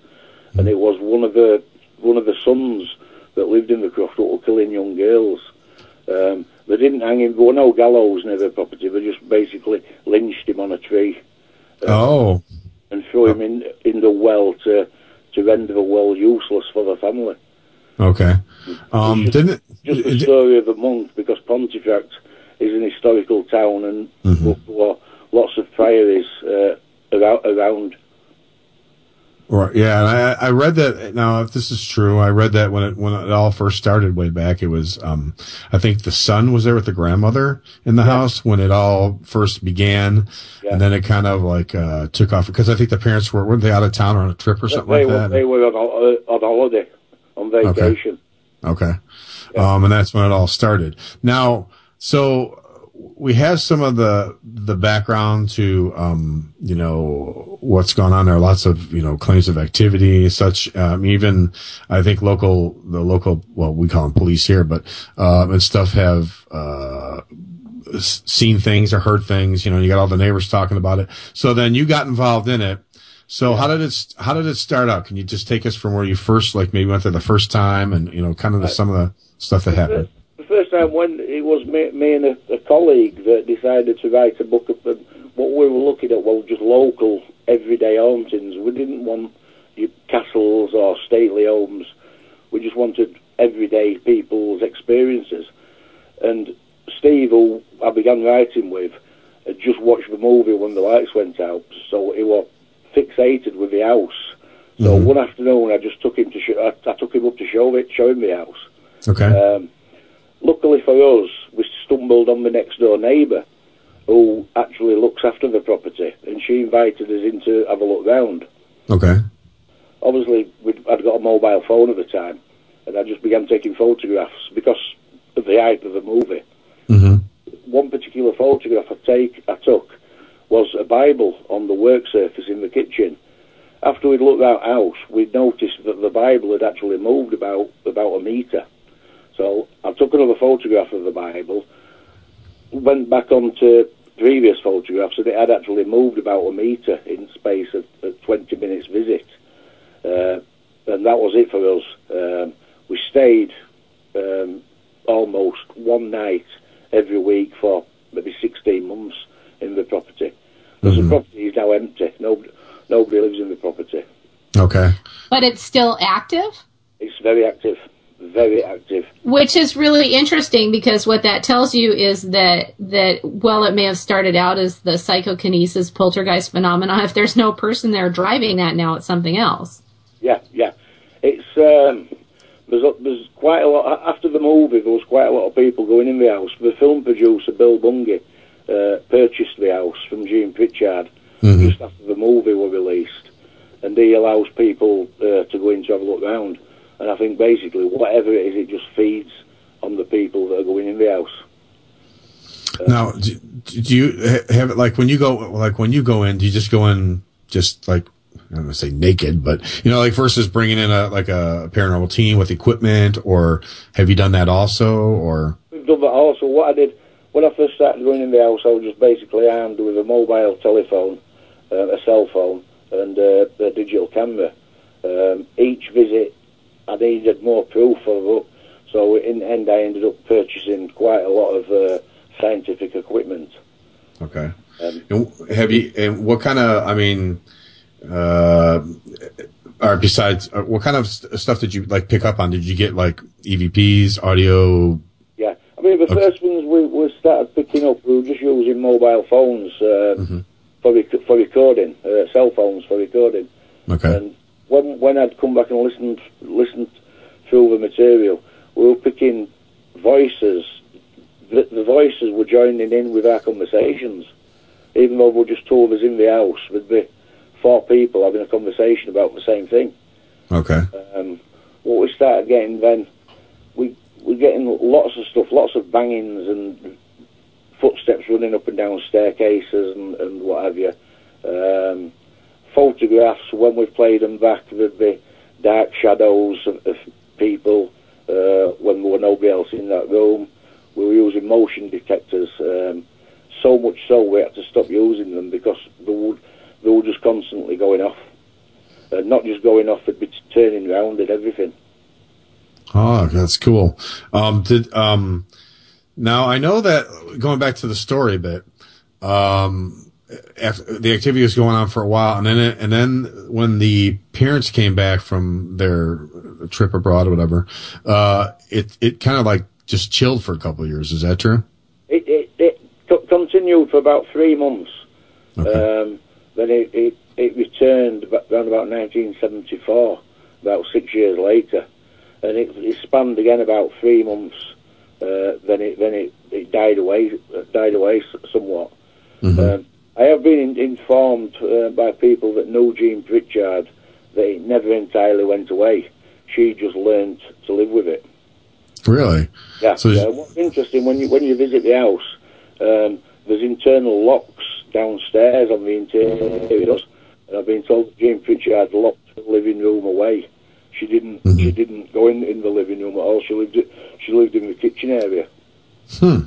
and it was one of the one of the sons that lived in the croft that were killing young girls. Um, they didn't hang him. There were no gallows near the property. They just basically lynched him on a tree Oh, and threw him in in the well to to render the well useless for the family. okay. Um, didn't Just the story of a monk, because Pontefract is an historical town and Mm-hmm. lots of priories uh, around, around. Right. Yeah, and I, I read that. Now, if this is true, I read that when it when it all first started way back, it was um, I think the son was there with the grandmother in the house when it all first began, and then it kind of like uh, took off because I think the parents were weren't they out of town or on a trip or something they, like were, that. they were on, on holiday, on vacation. Okay. Um, and that's when it all started. Now, so we have some of the, the background to, um, you know, what's gone on there. are Lots of, you know, claims of activity, such, um, even, I think local, the local, well, we call them police here, but, um, and stuff have, uh, seen things or heard things, you know, you got all the neighbors talking about it. So then you got involved in it. So how did it, how did it start out? Can you just take us from where you first, like maybe went there the first time and, you know, kind of the, some of the stuff that happened? First time when it was me, me and a, a colleague that decided to write a book of what we were looking at was just local, everyday hauntings. We didn't want your castles or stately homes. We just wanted everyday people's experiences. And Steve, who I began writing with, had just watched the movie when the lights went out, so he was fixated with the house. So one afternoon, I just took him to sh- I, I took him up to show it, show him the house. Okay. Um, luckily for us, we stumbled on the next door neighbour who actually looks after the property, and she invited us in to have a look round. Okay. Obviously, we'd, I'd got a mobile phone at the time, and I just began taking photographs because of the hype of the movie. Mm-hmm. One particular photograph I take I took was a Bible on the work surface in the kitchen. After we'd looked that house, we'd noticed that the Bible had actually moved about about a metre. So I took another photograph of the Bible, went back onto previous photographs, and it had actually moved about a metre in space of a 20 minutes visit. Uh, and that was it for us. Um, we stayed um, almost one night every week for maybe 16 months in the property. Because the property is now empty. Nobody, nobody lives in the property. Okay. But it's still active? It's very active. Very active. Which is really interesting because what that tells you is that that while it may have started out as the psychokinesis poltergeist phenomena, if there's no person there driving that now, it's something else. Yeah, yeah. It's um, there's there's quite a lot after the movie. There was quite a lot of people going in the house. The film producer Bil Bungay uh, purchased the house from Jean Pritchard just after the movie was released, and he allows people uh, to go in to have a look round. And I think basically whatever it is, it just feeds on the people that are going in the house. Now, do, do you have it like when you go, like when you go in, do you just go in just like, I'm going to say naked, but you know, like versus bringing in a, like a paranormal team with equipment or have you done that also or? We've done that also. What I did when I first started going in the house, I was just basically armed with a mobile telephone, uh, a cell phone, and uh, a digital camera. Um, each visit, I needed more proof of it, so in the end, I ended up purchasing quite a lot of uh, scientific equipment. Okay. Um, And have you, and what kind of, I mean, uh, or besides, uh, what kind of st- stuff did you like pick up on? Did you get like EVPs, audio? Yeah, I mean, the first ones we, we started picking up, we were just using mobile phones uh, for rec- for recording, uh, cell phones for recording. Okay. And when when I'd come back and listened listened through the material, we were picking voices. The, the voices were joining in with our conversations, even though we were just two of us in the house. There'd be four people having a conversation about the same thing. Okay. Um, what we started getting then, we we're getting lots of stuff, lots of bangings and footsteps running up and down staircases and, and what have you. Um, photographs when we've played them back, there'd be dark shadows of, of people uh, when there were nobody else in that room. We were using motion detectors. Um, so much so we had to stop using them because they would they were just constantly going off. Uh, not just going off, they'd be turning round and everything. Oh, that's cool. Um, did um, now I know that going back to the story a bit. Um, the activity was going on for a while, and then it, and then when the parents came back from their trip abroad or whatever, uh, it it kind of like just chilled for a couple of years. Is that true? It, it, it co- continued for about three months. Um, then it, it, it returned around about 1974, about six years later, and it, it spanned again about three months. Uh, then it then it, it died away died away somewhat. Um, I have been informed uh, by people that know Jean Pritchard that it never entirely went away. She just learned to live with it. Really? Yeah. So- yeah. What's interesting when you when you visit the house, um, there's internal locks downstairs on the interior, and I've been told that Jane Pritchard locked the living room away. She didn't. She didn't go in in the living room at all. She lived. She lived in the kitchen area. Hmm.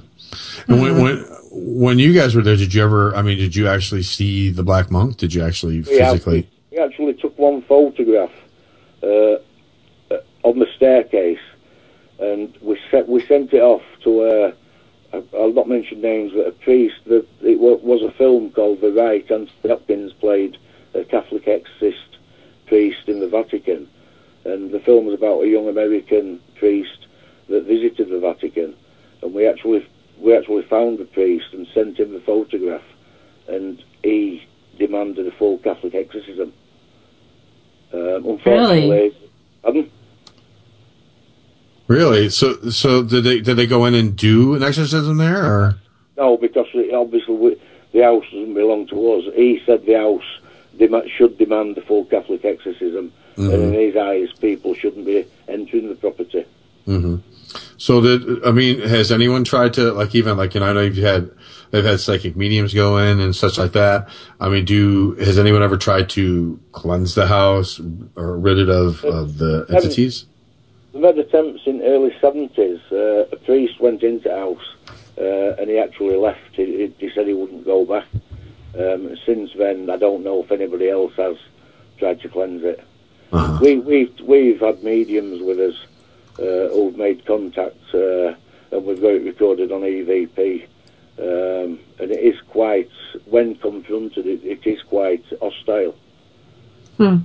And when, when when you guys were there, did you ever? I mean, did you actually see the Black Monk? Did you actually We physically? actually, we actually took one photograph uh, uh, on the staircase, and we set, we sent it off to a. I- I'll not mention names, but a priest. That it was a film called The Rite. Anthony Hopkins played a Catholic exorcist priest in the Vatican, and the film was about a young American priest that visited the Vatican, and we actually we actually found the priest and sent him the photograph, and he demanded a full Catholic exorcism. Um, unfortunately, Pardon? Really? So so did they did they go in and do an exorcism there, or? No, because it, obviously we, the house doesn't belong to us. He said the house dem- should demand the full Catholic exorcism, and in his eyes, people shouldn't be entering the property. Hmm So that I mean? Has anyone tried to like even like you know I know you've had they've had psychic mediums go in and such like that. I mean, do has anyone ever tried to cleanse the house or rid it of, of the entities? We've had attempts in early seventies. Uh, a priest went into the house, uh, and he actually left. He, he- said he wouldn't go back. Um, since then, I don't know if anybody else has tried to cleanse it. We, we've we've had mediums with us who've made contact, uh, and we've got it recorded on EVP. Um, and it is quite, when confronted, it, it is quite hostile. Hmm.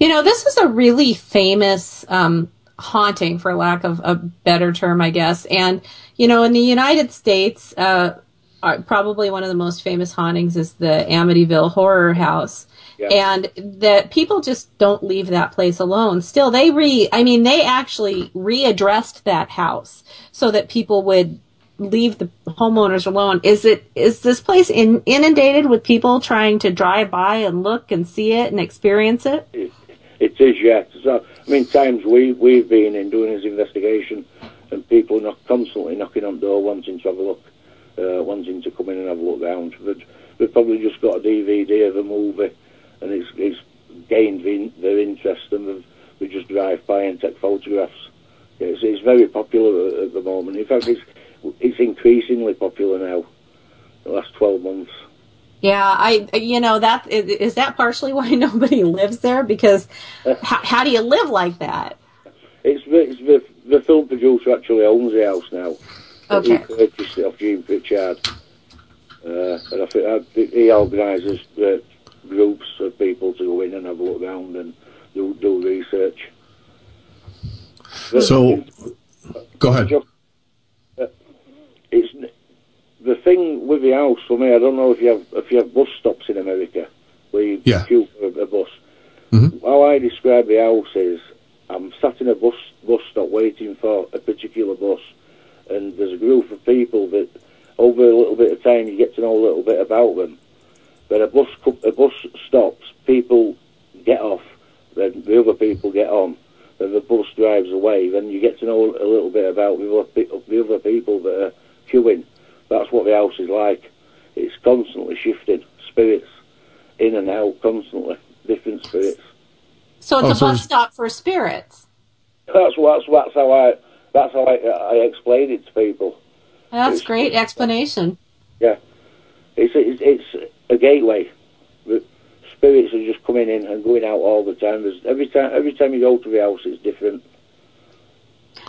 You know, this is a really famous um, haunting, for lack of a better term, I guess. And, you know, in the United States, uh, uh, probably one of the most famous hauntings is the Amityville Horror House. Yeah. And that people just don't leave that place alone. Still, they re, I mean, they actually readdressed that house so that people would leave the homeowners alone. Is it, is this place in, inundated with people trying to drive by and look and see it and experience it? It is, yeah. So, I mean, times we, we've been in doing this investigation and people are not constantly knocking on the door wanting to have a look, uh, wanting to come in and have a look round. They've, they've probably just got a DVD of a movie and it's, it's gained the, their interest and they've, they just drive by and take photographs. It's, it's very popular at, at the moment. In fact, it's, it's increasingly popular now, the last 12 months. Yeah, I, you know, that is, is that partially why nobody lives there? Because how, how do you live like that? It's the, it's the, the film producer actually owns the house now. Okay. He purchased it off Jean Pritchard. Uh, and I think, I he organises uh, groups of people to go in and have a look around and do, do research. So, go ahead. Uh, it's the thing with the house for me. I don't know if you have if you have bus stops in America where you Yeah. queue for a, a bus. How I describe the house is I'm sat in a bus bus stop waiting for a particular bus, and there's a group of people that over a little bit of time you get to know a little bit about them. But a bus a bus stops, people get off, then the other people get on, then the bus drives away. Then you get to know a little bit about the other, the other people that are queuing. That's what the house is like. It's constantly shifting, spirits in and out constantly, different spirits. So it's Oh, a so bus stop for spirits. That's what that's, that's how I that's how I, I explain it to people. That's great explanation. Yeah, it's it's, it's a gateway. Spirits are just coming in and going out all the time. There's every time every time you go to the house, it's different.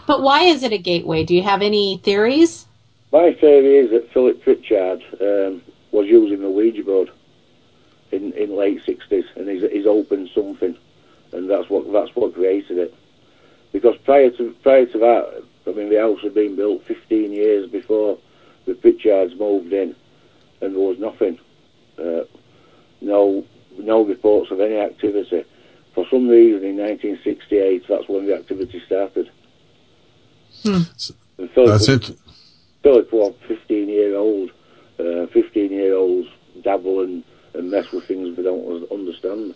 But why is it a gateway? Do you have any theories? My theory is that Philip Pritchard um, was using the Ouija board in in late sixties, and he's he's opened something, and that's what that's what created it. Because prior to prior to that, I mean, the house had been built 15 years before the Pritchards moved in, and there was nothing, uh, no no reports of any activity. For some reason, in 1968, that's when the activity started. And Philip That's was- it. Philip was 15 year old. Uh, 15 year olds dabble and, and mess with things they don't un- understand.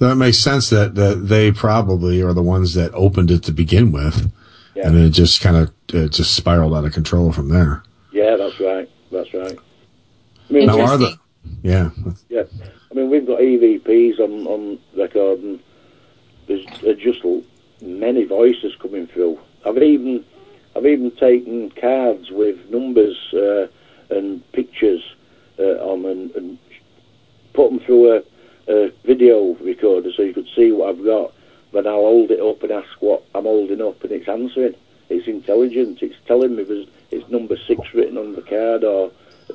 So that makes sense that, that they probably are the ones that opened it to begin with. Yeah. And then it just kind of it just spiraled out of control from there. Yeah, that's right. That's right. I mean, Now, are the, yeah. yeah. I mean, we've got EVPs on, on record, and there's just many voices coming through. I've even I've even taken cards with numbers uh, and pictures uh, on and, and put them through a, a video recorder so you could see what I've got. Then I'll hold it up and ask what I'm holding up, and it's answering. It's intelligent. It's telling me there's it's number six written on the card or.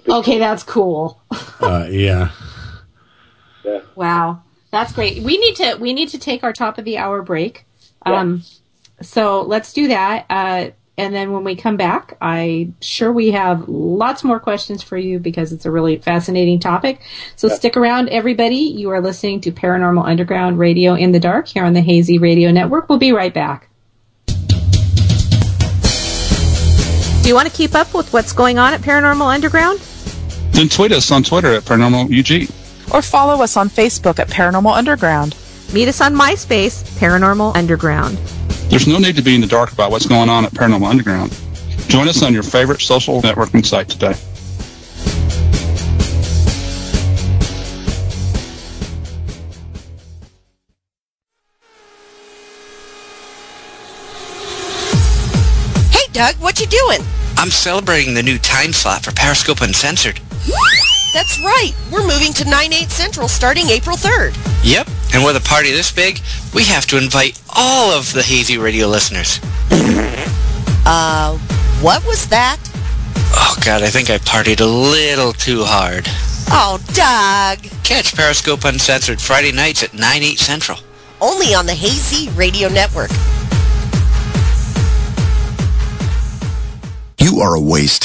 Okay, that's cool. Uh, yeah. Yeah. Wow, that's great. We need to we need to take our top of the hour break. Um, so let's do that. Uh, and then when we come back, I'm sure we have lots more questions for you because it's a really fascinating topic. So stick around, everybody. You are listening to Paranormal Underground Radio in the Dark here on the Hazy Radio Network. We'll be right back. Do you want to keep up with what's going on at Paranormal Underground? Then tweet us on Twitter at Paranormal UG. Or follow us on Facebook at Paranormal Underground. Meet us on MySpace, Paranormal Underground. There's no need to be in the dark about what's going on at Paranormal Underground. Join us on your favorite social networking site today. Hey, Doug, what you doing? I'm celebrating the new time slot for Periscope Uncensored. That's right. We're moving to 9-8 Central starting April 3rd. Yep, and with a party this big, we have to invite all of the Hazy Radio listeners. Uh, what was that? Oh god, I think I partied a little too hard. Oh, Doug. Catch Periscope Uncensored Friday nights at 9, 8 Central. Only on the Hazy Radio Network. You are a waste.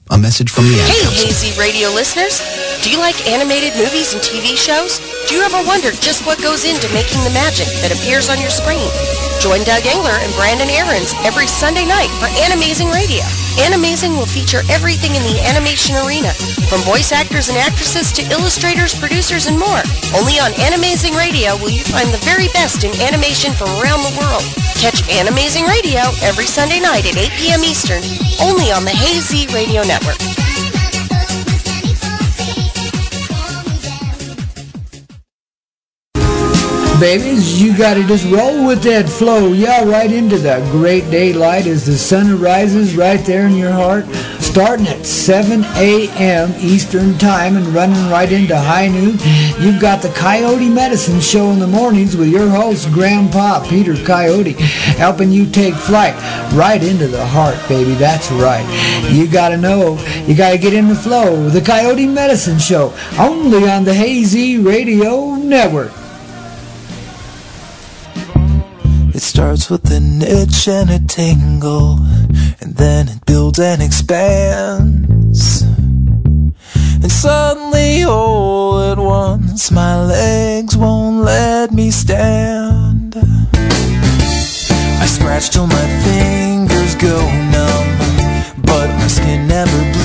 A message from the Hey. Hazy Radio listeners. Do you like animated movies and TV shows? Do you ever wonder just what goes into making the magic that appears on your screen? Join Doug Engler and Brandon Aarons every Sunday night for Animazing Radio. Animazing will feature everything in the animation arena, from voice actors and actresses to illustrators, producers, and more. Only on Animazing Radio will you find the very best in animation from around the world. Catch Animazing Radio every Sunday night at 8 p.m. Eastern, only on the Hazy Radio Network. Babies, you gotta just roll with that flow. Yeah, right into the great daylight as the sun rises right there in your heart. Starting at 7 a.m. Eastern Time and running right into high noon. You've got the Coyote Medicine Show in the mornings with your host, Grandpa Peter Coyote, helping you take flight right into the heart, baby. That's right. You gotta know, you gotta get in the flow. The Coyote Medicine Show, only on the Hazy Radio Network. It starts with an itch and a tingle, and then it builds and expands. And suddenly, all at once, my legs won't let me stand. I scratch till my fingers go numb, but my skin never bleeds.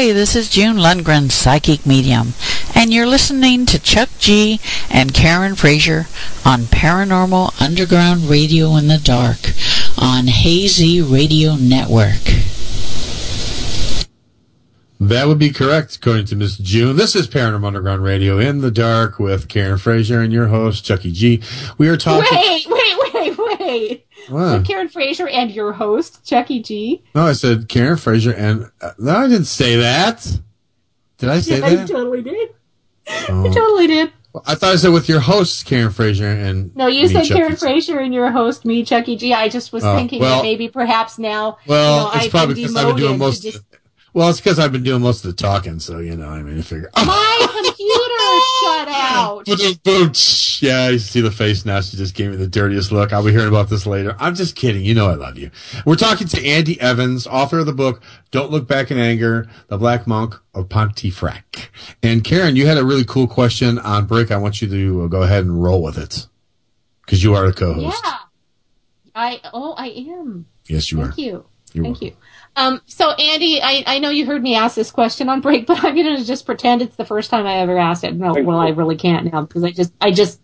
Hi, this is June Lundgren, Psychic Medium, and you're listening to Chuck G and Karen Frazier on Paranormal Underground Radio in the Dark on Hazy Radio Network. That would be correct, according to Miss June. This is Paranormal Underground Radio in the Dark with Karen Frazier and your host, Chucky G. We are talking. Wait, wait, wait, wait. What? So Karen Frazier and your host, Chucky G. No, I said Karen Frazier and. Uh, no, I didn't say that. Did I say yeah, you that? totally did. Oh. You totally did. I thought I said with your host, Karen Frazier and. No, you me, said Chucky. Karen Frazier and your host, me, Chucky G. I just was Oh, thinking well- that maybe perhaps now, Well, you know, it's I've probably because I've been doing most. just- Well, it's because I've been doing most of the talking, so you know. I mean, I figure. My computer shut out. Tsh. Yeah, I see the face now. She just gave me the dirtiest look. I'll be hearing about this later. I'm just kidding. You know I love you. We're talking to Andy Evans, author of the book Don't Look Back in Anger, The Black Monk of Pontefract. And Karen, you had a really cool question on break. I want you to go ahead and roll with it. Because you are the co-host. Yeah. I oh I am. Yes, you are. Thank you. You're Thank you. Um, so Andy, I, I know you heard me ask this question on break, but I'm gonna just pretend it's the first time I ever asked it. No, well, I really can't now because I just I just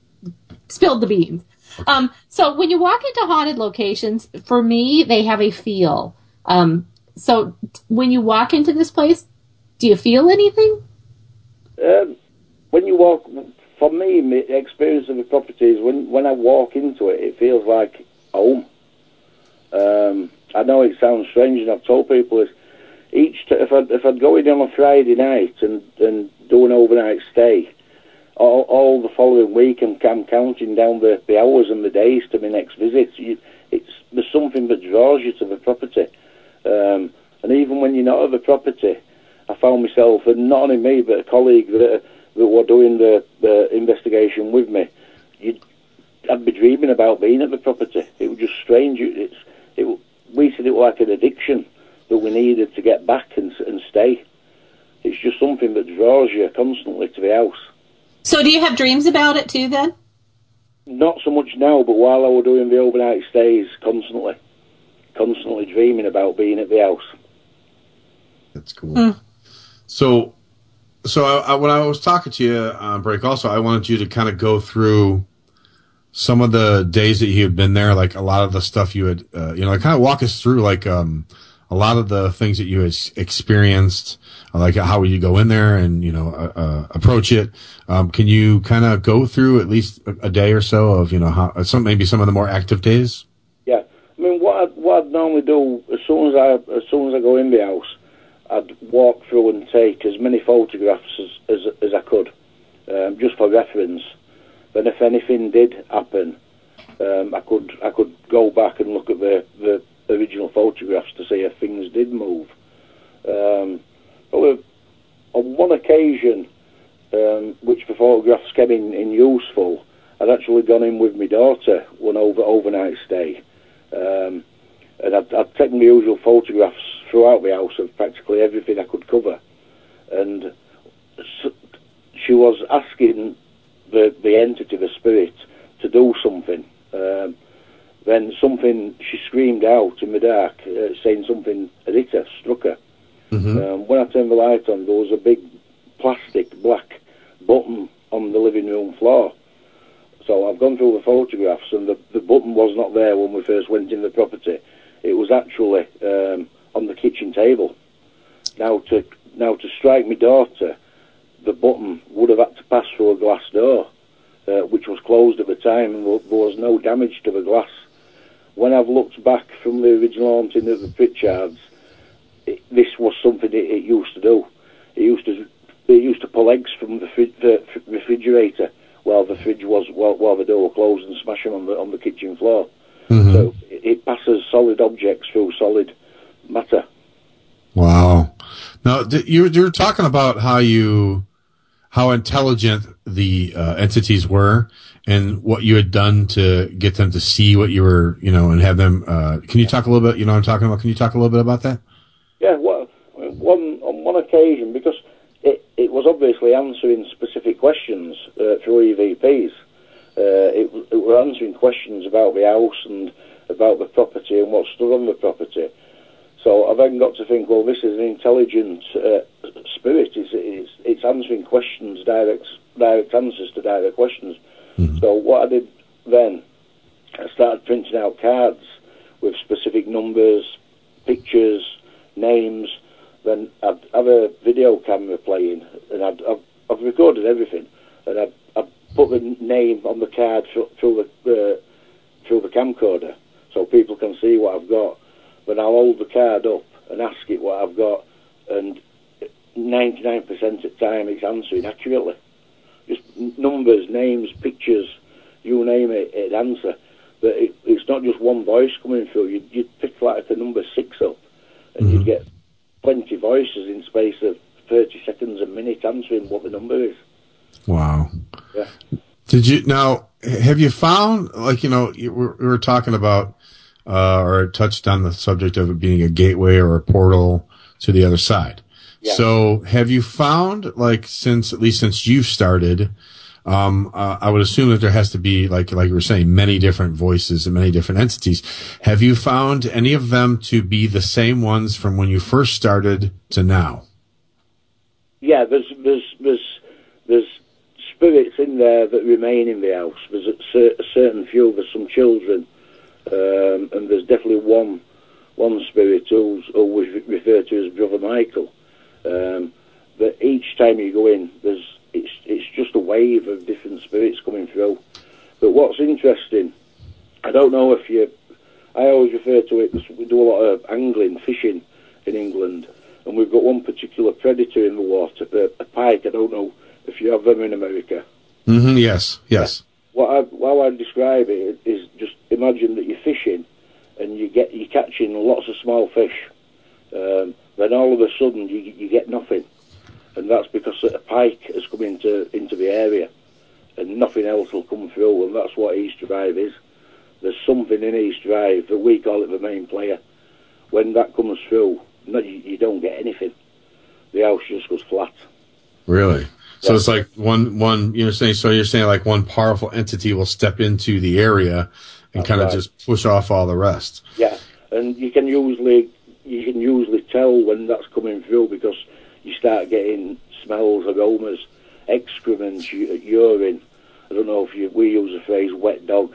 spilled the beans. Um, so when you walk into haunted locations, for me, they have a feel. Um, so when you walk into this place, do you feel anything? Um, when you walk, for me, my experience of the property is when, when I walk into it, it feels like home. Um, I know it sounds strange, and I've told people this. Each t- if I'd, if I'd go in on a Friday night and, and do an overnight stay, all, all the following week I'm, I'm counting down the, the hours and the days to my next visit. You, it's there's something that draws you to the property, um, and even when you're not at the property, I found myself, and not only me, but a colleague that, that were doing the, the investigation with me, you'd, I'd be dreaming about being at the property. It was just strange. It- it, we said it was like an addiction that we needed to get back and, and stay. It's just something that draws you constantly to the house. So do you have dreams about it too? Then Not so much now, but while I was doing the overnight stays, constantly, constantly dreaming about being at the house. That's cool. Hmm. So, so I, I, when I was talking to you uh, on break, also I wanted you to kind of go through some of the days that you had been there, like a lot of the stuff you had, uh, you know, like kind of walk us through like um, a lot of the things that you had experienced, uh, like how would you go in there and you know uh, uh, approach it. Um, can you kind of go through at least a, a day or so of you know how some maybe some of the more active days? Yeah, I mean, what I'd, what I'd normally do as soon as I as soon as I go in the house, I'd walk through and take as many photographs as as, as I could, um, just for reference. Then, if anything did happen, um, I could I could go back and look at the the original photographs to see if things did move. Um, but on one occasion, um, which the photographs came in, in useful, I'd actually gone in with my daughter one over overnight stay, um, and I'd, I'd taken the usual photographs throughout the house of practically everything I could cover, and s- she was asking the the entity, the spirit, to do something. Um, then something she screamed out in the dark, uh, saying something had hit her, struck her. Um, when I turned the light on, there was a big plastic black button on the living room floor. So I've gone through the photographs, and the, the button was not there when we first went in the property. It was actually um, on the kitchen table. Now to now to strike my daughter, the button would have had to pass through a glass door, uh, which was closed at the time, and there was no damage to the glass. When I've looked back from the original haunting of the Pritchards, it, this was something it, it used to do. It used to it used to pull eggs from the, fri- the refrigerator while the fridge was while, while the door was closed and smash them on the on the kitchen floor. So it, it passes solid objects through solid matter. Wow. Now th- you you were talking about how you how intelligent the uh, entities were and what you had done to get them to see what you were, you know, and have them. Uh, can you talk a little bit? You know what I'm talking about? Can you talk a little bit about that? Yeah, well, one on one occasion because it, it was obviously answering specific questions uh, through EVPs. Uh, it, it were answering questions about the house and about the property and what stood on the property. So I then got to think, well, this is an intelligent uh, spirit. It's, it's it's answering questions, direct direct answers to direct questions. So what I did then, I started printing out cards with specific numbers, pictures, names. Then I'd have a video camera playing, and I'd, I've, I've recorded everything, and I'd, I'd put the name on the card through, through the uh, through the camcorder, so people can see what I've got. Then I'll hold the card up and ask it what I've got, and 99% of the time it's answering accurately. Just numbers, names, pictures, you name it, it'd answer. But it, it's not just one voice coming through. You'd, you'd pick like the number six up, and you'd mm-hmm. get 20 voices in space of 30 seconds a minute answering what the number is. Wow. Yeah. Did you now? Have you found like you know you were, we were talking about uh, or touched on the subject of it being a gateway or a portal to the other side. So have you found like since at least since you've started, um, uh, I would assume that there has to be like like you were saying many different voices and many different entities. Have you found any of them to be the same ones from when you first started to now? Yeah, there's there's there's there's spirits in there that remain in the house. There's a, cer- a certain few. There's some children, um, and there's definitely one one spirit who's always referred to as Brother Michael. Um, but each time you go in, there's it's it's just a wave of different spirits coming through. But what's interesting, I don't know if you. I always refer to it we do a lot of angling, fishing in England, and we've got one particular predator in the water, a, a pike. I don't know if you have them in America. Mm-hmm. Yes. Yes. What I, how I describe it is just imagine that you're fishing and you get you're catching lots of small fish. Um, then all of a sudden you you get nothing, and that's because a pike has come into into the area, and nothing else will come through, and that's what East Drive is. There's something in East Drive that we call it the main player. When that comes through, no, you, you don't get anything. The house just goes flat. Really? So it's like one one you're saying so you're saying like one powerful entity will step into the area and That's kind of right. just push off all the rest. Yeah, and you can usually you can usually tell when that's coming through because you start getting smells, aromas, excrement, urine. I don't know if you we use the phrase "wet dog."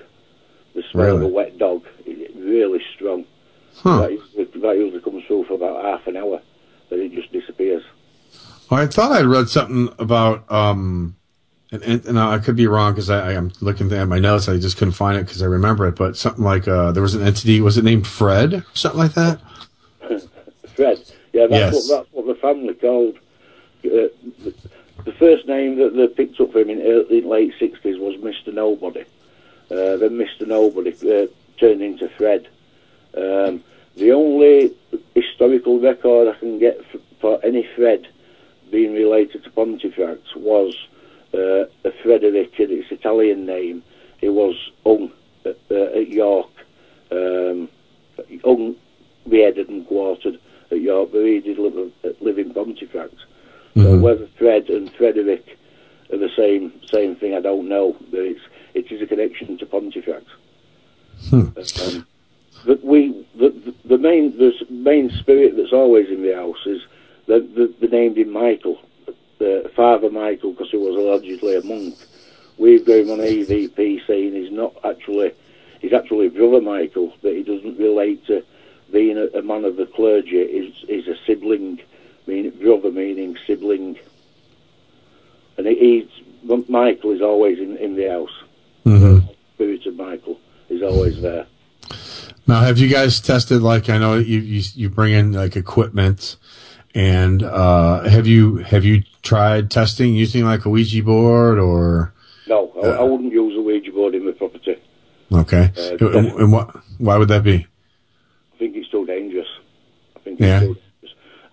The smell of a wet dog is really strong. Huh. That, usually, that usually comes through for about half an hour, then it just disappears. Well, I thought I'd read something about um and, and, and I could be wrong because I, I'm looking at my notes. I just couldn't find it because I remember it. But something like uh, there was an entity. Was it named Fred? Something like that. Fred. Yeah, that's Yes. what that's what the family called. Uh, the, the first name that they picked up for him in early, late sixties was Mister Nobody. Uh, then Mister Nobody uh, turned into Fred. Um, the only historical record I can get f- for any Fred being related to Pontefract was uh, a Frederick, and its Italian name. It was Ung at, uh, at York. Um, Ung beheaded and quartered at York, but he did live, live in Pontefract. So whether Fred and Frederick are the same same thing, I don't know. But it's it is a connection to Pontefract. Um, but we the, the the main the main spirit that's always in the house is the the, the named him Michael, uh, Father Michael, because he was allegedly a monk. We've got him on EVP saying his not actually. He's actually brother Michael, but he doesn't relate to being a, a man of the clergy. He's, he's a sibling, meaning brother meaning sibling. And he, he's Michael is always in, in the house. Mm-hmm. Spirit of Michael is always there. Now, have you guys tested? Like, I know you you, you bring in like equipment, and uh, have you have you tried testing using like a Ouija board or? No, I, I wouldn't use a Ouija board in my property. Okay, Uh, and, and what? Why would that be? I think it's too dangerous. I think Yeah. dangerous.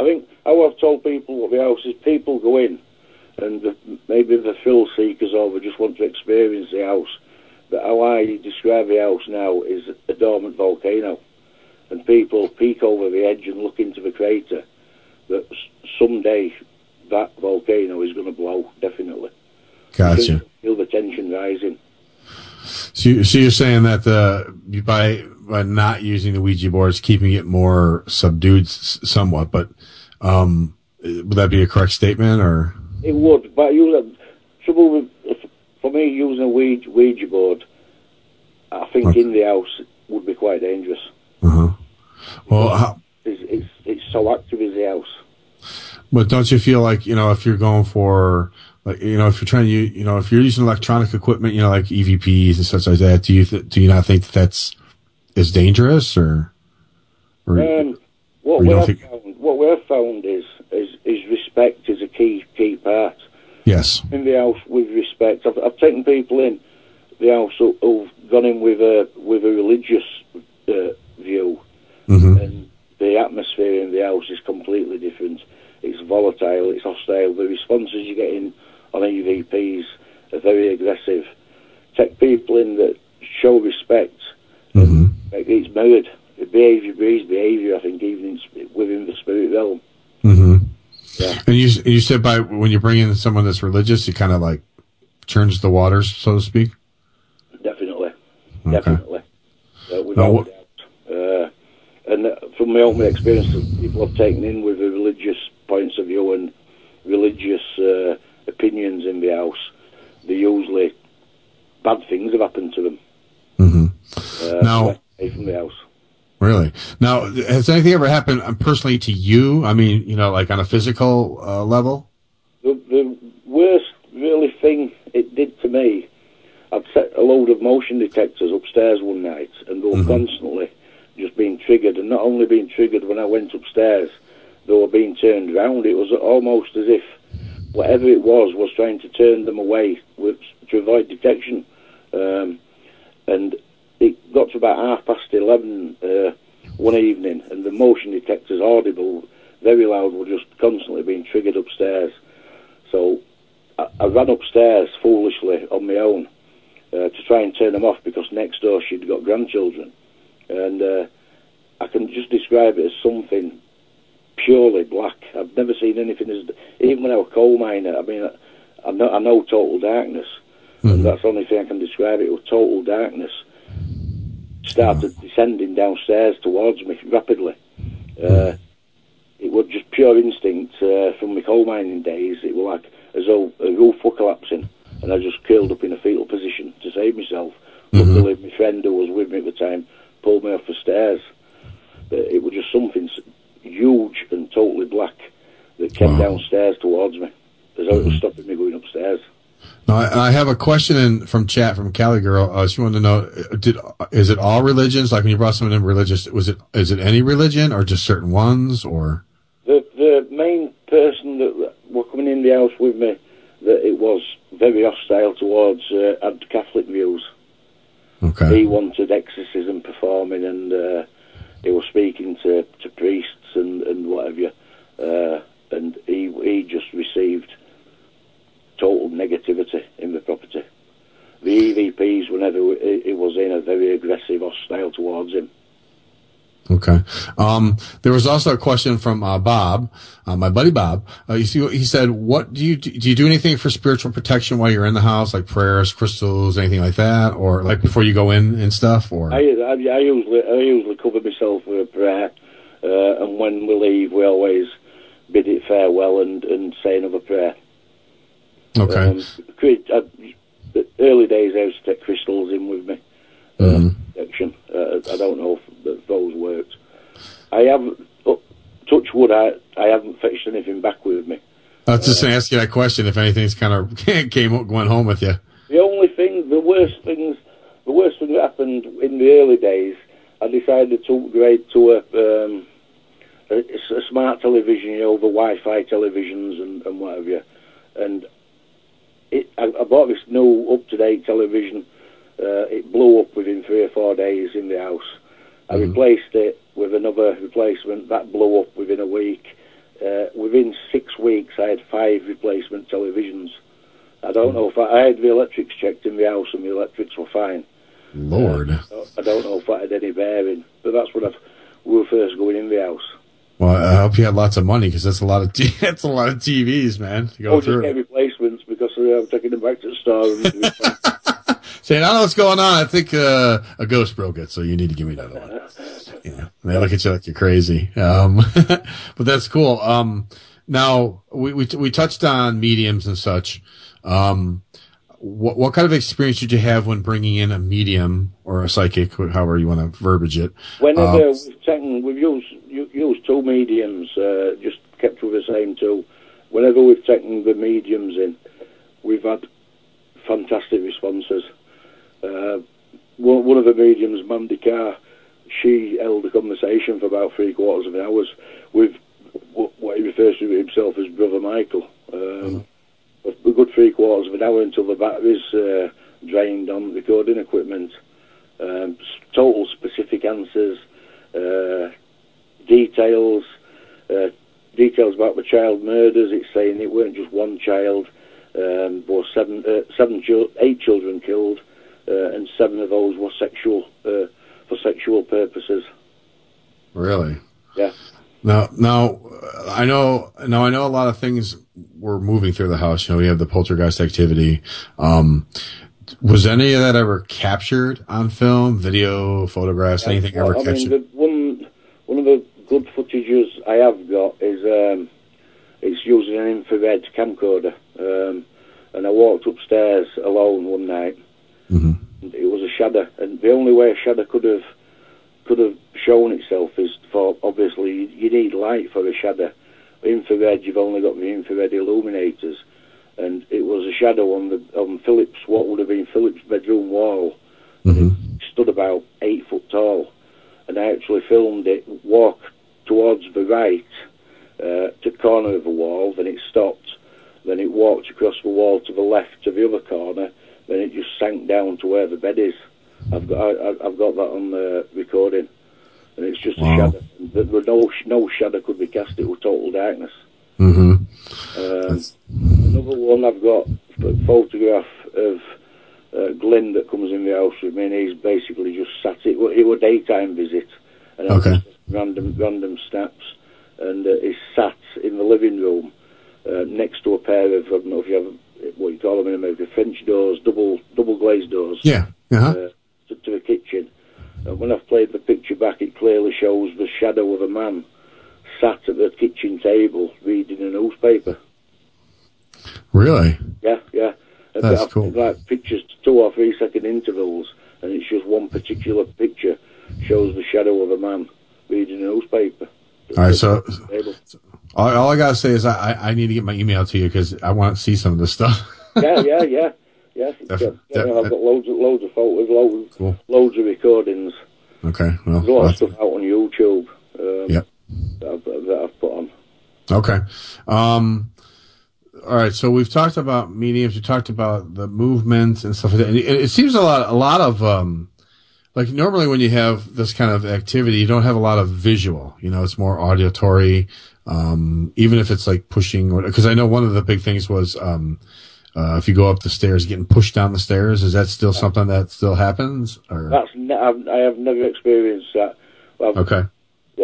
I think how I've told people what the house is, people go in and the, maybe they're thrill seekers or they just want to experience the house. But how I describe the house now is a dormant volcano, and people peek over the edge and look into the crater. That someday that volcano is going to blow, definitely. Gotcha. Feel the tension rising. So, you, so you're saying that the by by not using the Ouija board, it's keeping it more subdued s- somewhat, but um, would that be a correct statement or? It would, but you trouble with, for me using a Ouija, Ouija board, I think in the house would be quite dangerous. Uh-huh. Well, how, It's, it's, it's so active as the house. but don't you feel like you know if you're going for like you know if you're trying to you know if you're using electronic equipment, you know like EVPs and such like that, do you th- do you not think that that's is dangerous or? or Um, what or you we don't have think- found, what we have found is, is is respect is a key key part yes. in the house. With respect, I've, I've taken people in the house who, who've gone in with a with a religious uh, view, Mm-hmm. and the atmosphere in the house is completely different. It's volatile, it's hostile. The responses you get in on EVPs are very aggressive. Take people in that show respect. Mm-hmm. It's mirrored. Behaviour breeds behaviour, I think, even in, within the spirit realm. Mm-hmm. Yeah. And you you said by when you bring in someone that's religious, it kind of like turns the waters, so to speak. Definitely. Okay. Definitely. Uh, Now, without what- doubt. Uh, and from my own experience, people have taken in with the religious points of view and religious uh, opinions in the house, they usually bad things have happened to them. Mm-hmm. Uh, Now- from the house. Really? Now, has anything ever happened um, personally to you? I mean, you know, like on a physical uh, level? The, the worst really thing it did to me, I'd set a load of motion detectors upstairs one night and they were constantly just being triggered, and not only being triggered when I went upstairs, they were being turned round. It was almost as if whatever it was was trying to turn them away with, to avoid detection. Um, and it got to about half past eleven uh, one evening, and the motion detectors, audible, very loud, were just constantly being triggered upstairs. So I, I ran upstairs foolishly on my own uh, to try and turn them off because next door she'd got grandchildren, and uh, I can just describe it as something purely black. I've never seen anything as even when I was a coal miner. I mean, I, I know I know total darkness, and that's the only thing I can describe it with total darkness. Started descending downstairs towards me rapidly. Uh, it was just pure instinct uh, from my coal mining days. It was like as though a roof were collapsing, and I just curled up in a fetal position to save myself. Luckily, my friend who was with me at the time pulled me off the stairs. But it was just something huge and totally black that came downstairs towards me, as though it was stopping me going upstairs. Now, I, I have a question in, from chat from Cali Girl. Uh, she wanted to know: uh, Did is it all religions? Like when you brought someone in religious, was it is it any religion or just certain ones? Or The the main person that were coming in the house with me, that it was very hostile towards, uh, had Catholic views. Okay. He wanted exorcism performing, and uh, he was speaking to, to priests and and what have you, uh, and he he just received total negativity in the property. The EVPs, whenever it, was in, are very aggressive, hostile towards him. Okay. Um, there was also a question from uh, Bob, uh, my buddy Bob. Uh, you see, he said, "What do you do? Do you do anything for spiritual protection while you're in the house, like prayers, crystals, anything like that, or like before you go in and stuff?" Or I, I, I usually I usually cover myself with a prayer, uh, and when we leave, we always bid it farewell and, and say another prayer. okay, Um, create, uh, the early days I used to take crystals in with me. Mm-hmm. Protection. Uh, I don't know if those worked. I haven't. Oh, touch wood. I I haven't fetched anything back with me. I was just going to ask you that question if anything's kind of came went home with you. The only thing, the worst things, the worst thing that happened in the early days, I decided to upgrade to a, um, a, a smart television, you know, the Wi-Fi televisions and, and what have you. And it, I, I bought this new up-to-date television. Uh, it blew up within three or four days in the house. I replaced it with another replacement. That blew up within a week. Uh, within six weeks, I had five replacement televisions. I don't know if I, I had the electrics checked in the house and the electrics were fine. Lord. I don't know if that had any bearing, but that's what I've, we were first going in the house. Well, I hope you had lots of money because that's a lot of t- that's a lot of TVs, man, to go Oh, just through. get replacements because uh, I'm taking them back to the store. Saying, I don't know what's going on. I think uh, a ghost broke it, so you need to give me another one. Yeah, and they look at you like you're crazy. Um, but that's cool. Um, now we, we we touched on mediums and such. Um, what what kind of experience did you have when bringing in a medium or a psychic, however you want to verbiage it? Whenever Um, we've taken, we've used used two mediums, uh, just kept with the same two. Whenever we've taken the mediums in, we've had fantastic responses. Uh, one, one of the mediums, Mandy Carr, she held a conversation for about three quarters of an hour with what he refers to himself as Brother Michael. Um, a a good three quarters of an hour until the batteries uh, drained on the recording equipment. Um, total specific answers, uh, details, uh, details about the child murders. It's saying it weren't just one child, um, were seven, uh, seven, eight children killed, and seven of those were sexual uh, for sexual purposes. really? Yeah. Now, now, uh, I know, now I know a lot of things were moving through the house. You know, we have the poltergeist activity. Um, was any of that ever captured on film, video, photographs, anything Well, ever I mean, captured? the one one of the good footages I have got is um, it's using an infrared camcorder, um, and I walked upstairs alone one night. Mm-hmm. It was a shadow, and the only way a shadow could have could have shown itself is for obviously you, need light for a shadow. Infrared, you've only got the infrared illuminators, and it was a shadow on the on Philip's what would have been Philip's bedroom wall. It stood about eight foot tall, and I actually filmed it walk towards the right uh, to the corner of the wall. Then it stopped. Then it walked across the wall to the left to the other corner. Then it just sank down to where the bed is. I've got I, I've got that on the recording, and it's just Wow. a shadow. There no no shadow could be cast. It was total darkness. Mm-hmm. Um, another one I've got a photograph of uh, Glenn that comes in the house with me, and he's basically just sat. It it were daytime visit, and Okay. random random snaps, and uh, he's sat in the living room uh, next to a pair of I don't know if you have what you call them in America, French doors, double double glazed doors. Yeah. Uh-huh. Uh, to, to the kitchen. And when I've played the picture back, it clearly shows the shadow of a man sat at the kitchen table reading a newspaper. Really? Yeah, yeah. And That's I've cool. Like pictures, two or three second intervals, and it's just one particular picture shows the shadow of a man reading a newspaper. All right, so all, all I gotta say is I, I I need to get my email to you because I want to see some of this stuff. yeah, yeah, yeah, yeah. Def- yeah, yeah, I've got loads of loads of photos, loads, Cool. loads of recordings. Okay. Well, There's a lot of stuff out on YouTube. Um, Yep. That I've, that I've put on. Okay. Um, all right. So we've talked about mediums. We talked about the movement and stuff like that. And it, it seems a lot, a lot of, um, like normally when you have this kind of activity, you don't have a lot of visual, you know, it's more auditory. Um, even if it's like pushing, because I know one of the big things was, um, uh, if you go up the stairs, getting pushed down the stairs, is that still something that still happens? Or That's ne- I've, never experienced that. I've, okay,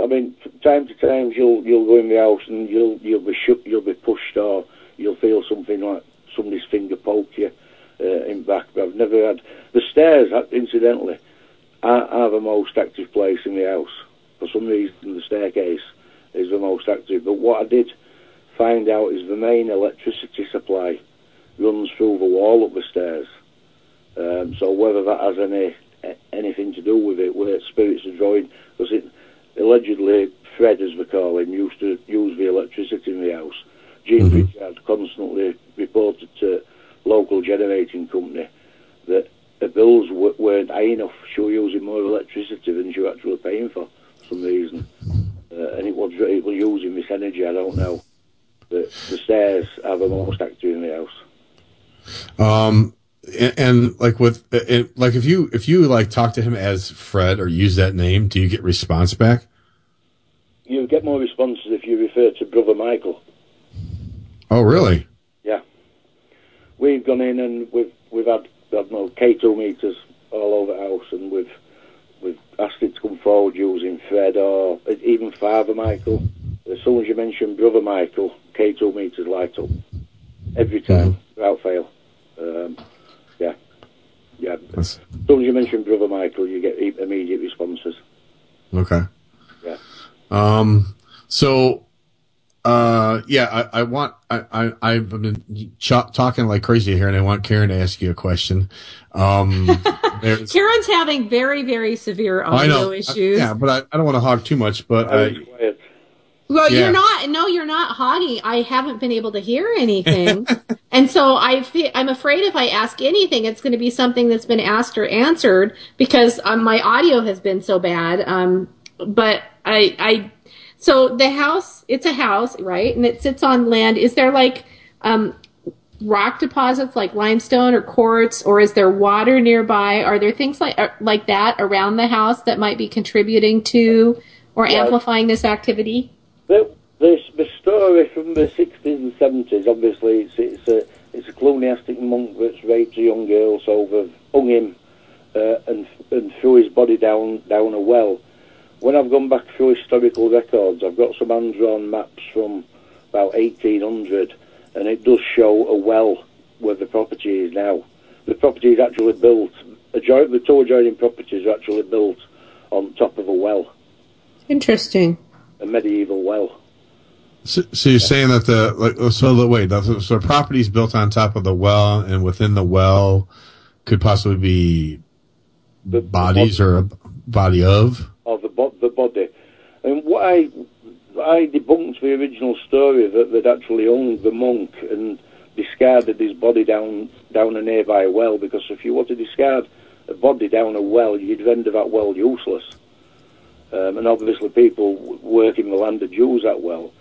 I mean, from time to time you'll you'll go in the house and you'll you'll be shook, you'll be pushed, or you'll feel something like somebody's finger poke you uh, in back. But I've never had the stairs. uh, Are, are the most active place in the house. For some reason, the staircase is the most active. But what I did find out is the main electricity supply runs through the wall up the stairs. Um, so whether that has any anything to do with it, where spirits are drawing, because it allegedly Fred, as we call him, used to use the electricity in the house. Jean Pritchard constantly reported to local generating company that the bills w- weren't high enough. She was using more electricity than she was actually paying for, for some reason. Uh, and it was, it was using this energy, I don't know. The, the stairs have the most active in the house. Um, and, and like with, it, like if you, if you like talk to him as Fred or use that name, do you get response back? You get more responses if you refer to Brother Michael. Oh, really? Yeah. We've gone in and we've we've had Don't know K2 meters all over the house, and we've we've asked it to come forward using Fred or even Father Michael. As soon as you mention Brother Michael, K2 meters light up every time without fail. Um, yeah, yeah. As soon as you mention Brother Michael, you get immediate responses. Okay. Yeah. Um, so, uh, yeah, I, I want, I, I, I've been ch- talking like crazy here and I want Karen to ask you a question. Um, Karen's having very, very severe I audio know. issues. Yeah, but I, I don't want to hog too much, but I, Well, Yeah. you're not. No, you're not hoggy. I haven't been able to hear anything, and so I fe- I'm afraid if I ask anything, it's going to be something that's been asked or answered because um, my audio has been so bad. Um, but I, I, so the house, it's a house, right? And it sits on land. Is there like um, rock deposits like limestone or quartz, or is there water nearby? Are there things like uh, like that around the house that might be contributing to or amplifying this activity? The, the, the story from the 60s and 70s, obviously, it's, it's a it's a cluniastic monk that's raped a young girl, so they've hung him uh, and and threw his body down down a well. When I've gone back through historical records, I've got some hand-drawn maps from about 1800, and it does show a well where the property is now. The property is actually built. Adjoin, the two adjoining properties are actually built on top of a well, Interesting. a medieval well. so, so you're saying that the, like, so the, wait, the, so the property's built on top of the well and within the well could possibly be the, bodies or a body of? of the, bo- the body. And what I debunked the original story that they'd actually owned the monk and discarded his body down down a nearby well because if you were to discard a body down a well, you'd render that well useless. Um, and obviously, people working the land would use that well.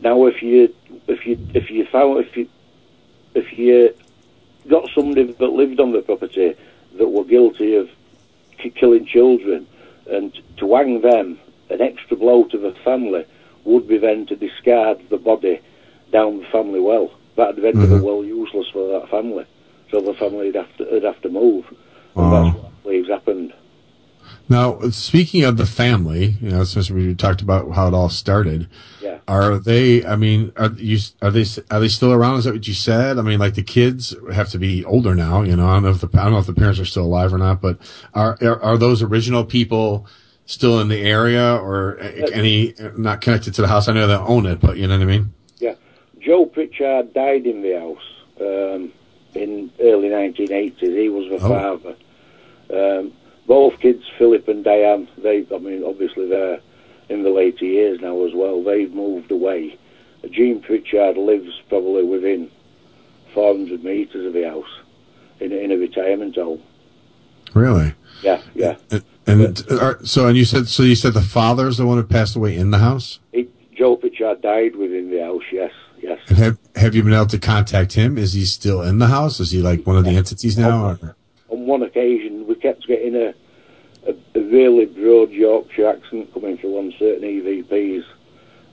Now, if you if you if you found if you if you got somebody that lived on the property that were guilty of ki- killing children, and to hang them, an extra blow to the family would be then to discard the body down the family well. That'd render the mm-hmm. well useless for that family. So the family would have to, would have to move. And that's what I believe's happened. Now, speaking of the family, you know, since we talked about how it all started, Yeah. are they? I mean, are you? Are they? Are they still around? Is that what you said? I mean, like the kids have to be older now. You know, I don't know if the I don't know if the parents are still alive or not. But are are, are those original people still in the area or any not connected to the house? I know they own it, but you know what I mean. Yeah. Joe Pritchard died in the house um, in early 1980s. He was the Oh. father. Um, both kids, Philip and Diane, they, I mean, obviously they're in the later years now as well. They've moved away. Jean Pritchard lives probably within 400 metres of the house in, a- in a retirement home. Really? Yeah, yeah. And, and uh, are, so, and you said so. You said the father's the one who passed away in the house. He, Joe Pritchard died within the house, yes, yes. And have have you been able to contact him? Is he still in the house? Is he like one of the entities now? Or? on one occasion, kept getting a, a, a really broad Yorkshire accent coming through on certain EVPs,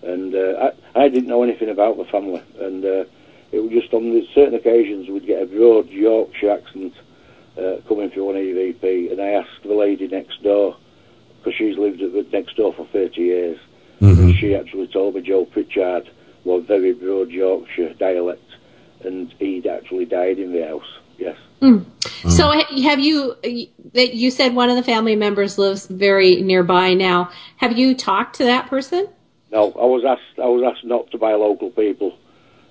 and uh, I, I didn't know anything about the family, and uh, it was just on the certain occasions we'd get a broad Yorkshire accent uh, coming through on EVP, and I asked the lady next door because she's lived at the next door for 30 years, and she actually told me Joe Pritchard was very broad Yorkshire dialect, and he'd actually died in the house. Yes. Mm. So have you that you said one of the family members lives very nearby now. Have you talked to that person? No, I was asked. I was asked not to buy local people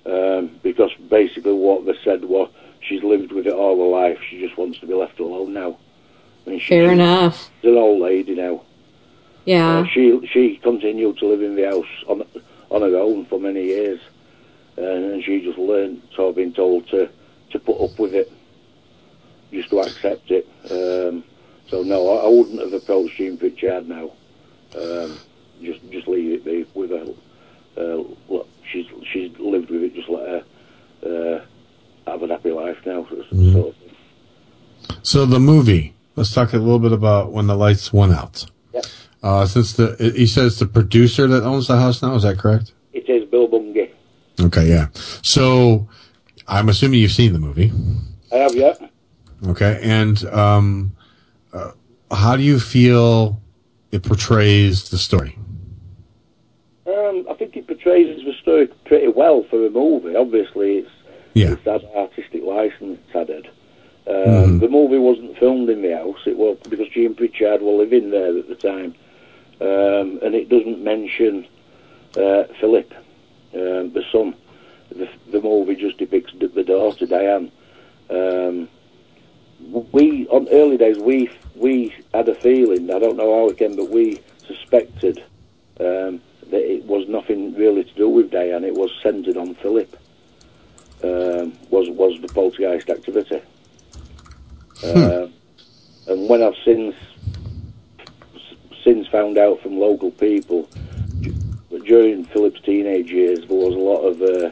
um, because basically what they said was she's lived with it all her life. She just wants to be left alone now. I mean, she, Fair enough. She's an old lady now. Yeah. Uh, she she continued to live in the house on on her own for many years, and she just learned, sort of been told to to put up with it, just to accept it. Um, so no, I, I wouldn't have approached Jean Pritchard now. Um, just just leave it be with her. Uh, look, she's she's lived with it. Just let her uh, have a happy life now. Sort of Mhm. thing. So the movie. Let's talk a little bit about when the lights went out. Yep. Uh, since the he says the producer that owns the house now, is that correct? It is Bil Bungay. Okay, yeah. So I'm assuming you've seen the movie. I have yeah. Okay, and um, uh, how do you feel it portrays the story? Um, I think it portrays the story pretty well for a movie. Obviously, it's Yeah. it's had artistic license had it. Um, Mhm. The movie wasn't filmed in the house. It was because Jean Pritchard were living there at the time, um, and it doesn't mention uh, Philip, um, the son. The, the movie just depicts the the daughter Diane. We on early days we we had a feeling. I don't know how it came, but we suspected um, that it was nothing really to do with Diane. It was centred on Philip. Um, was was the poltergeist activity. Um and when I've since since found out from local people that during Philip's teenage years there was a lot of uh,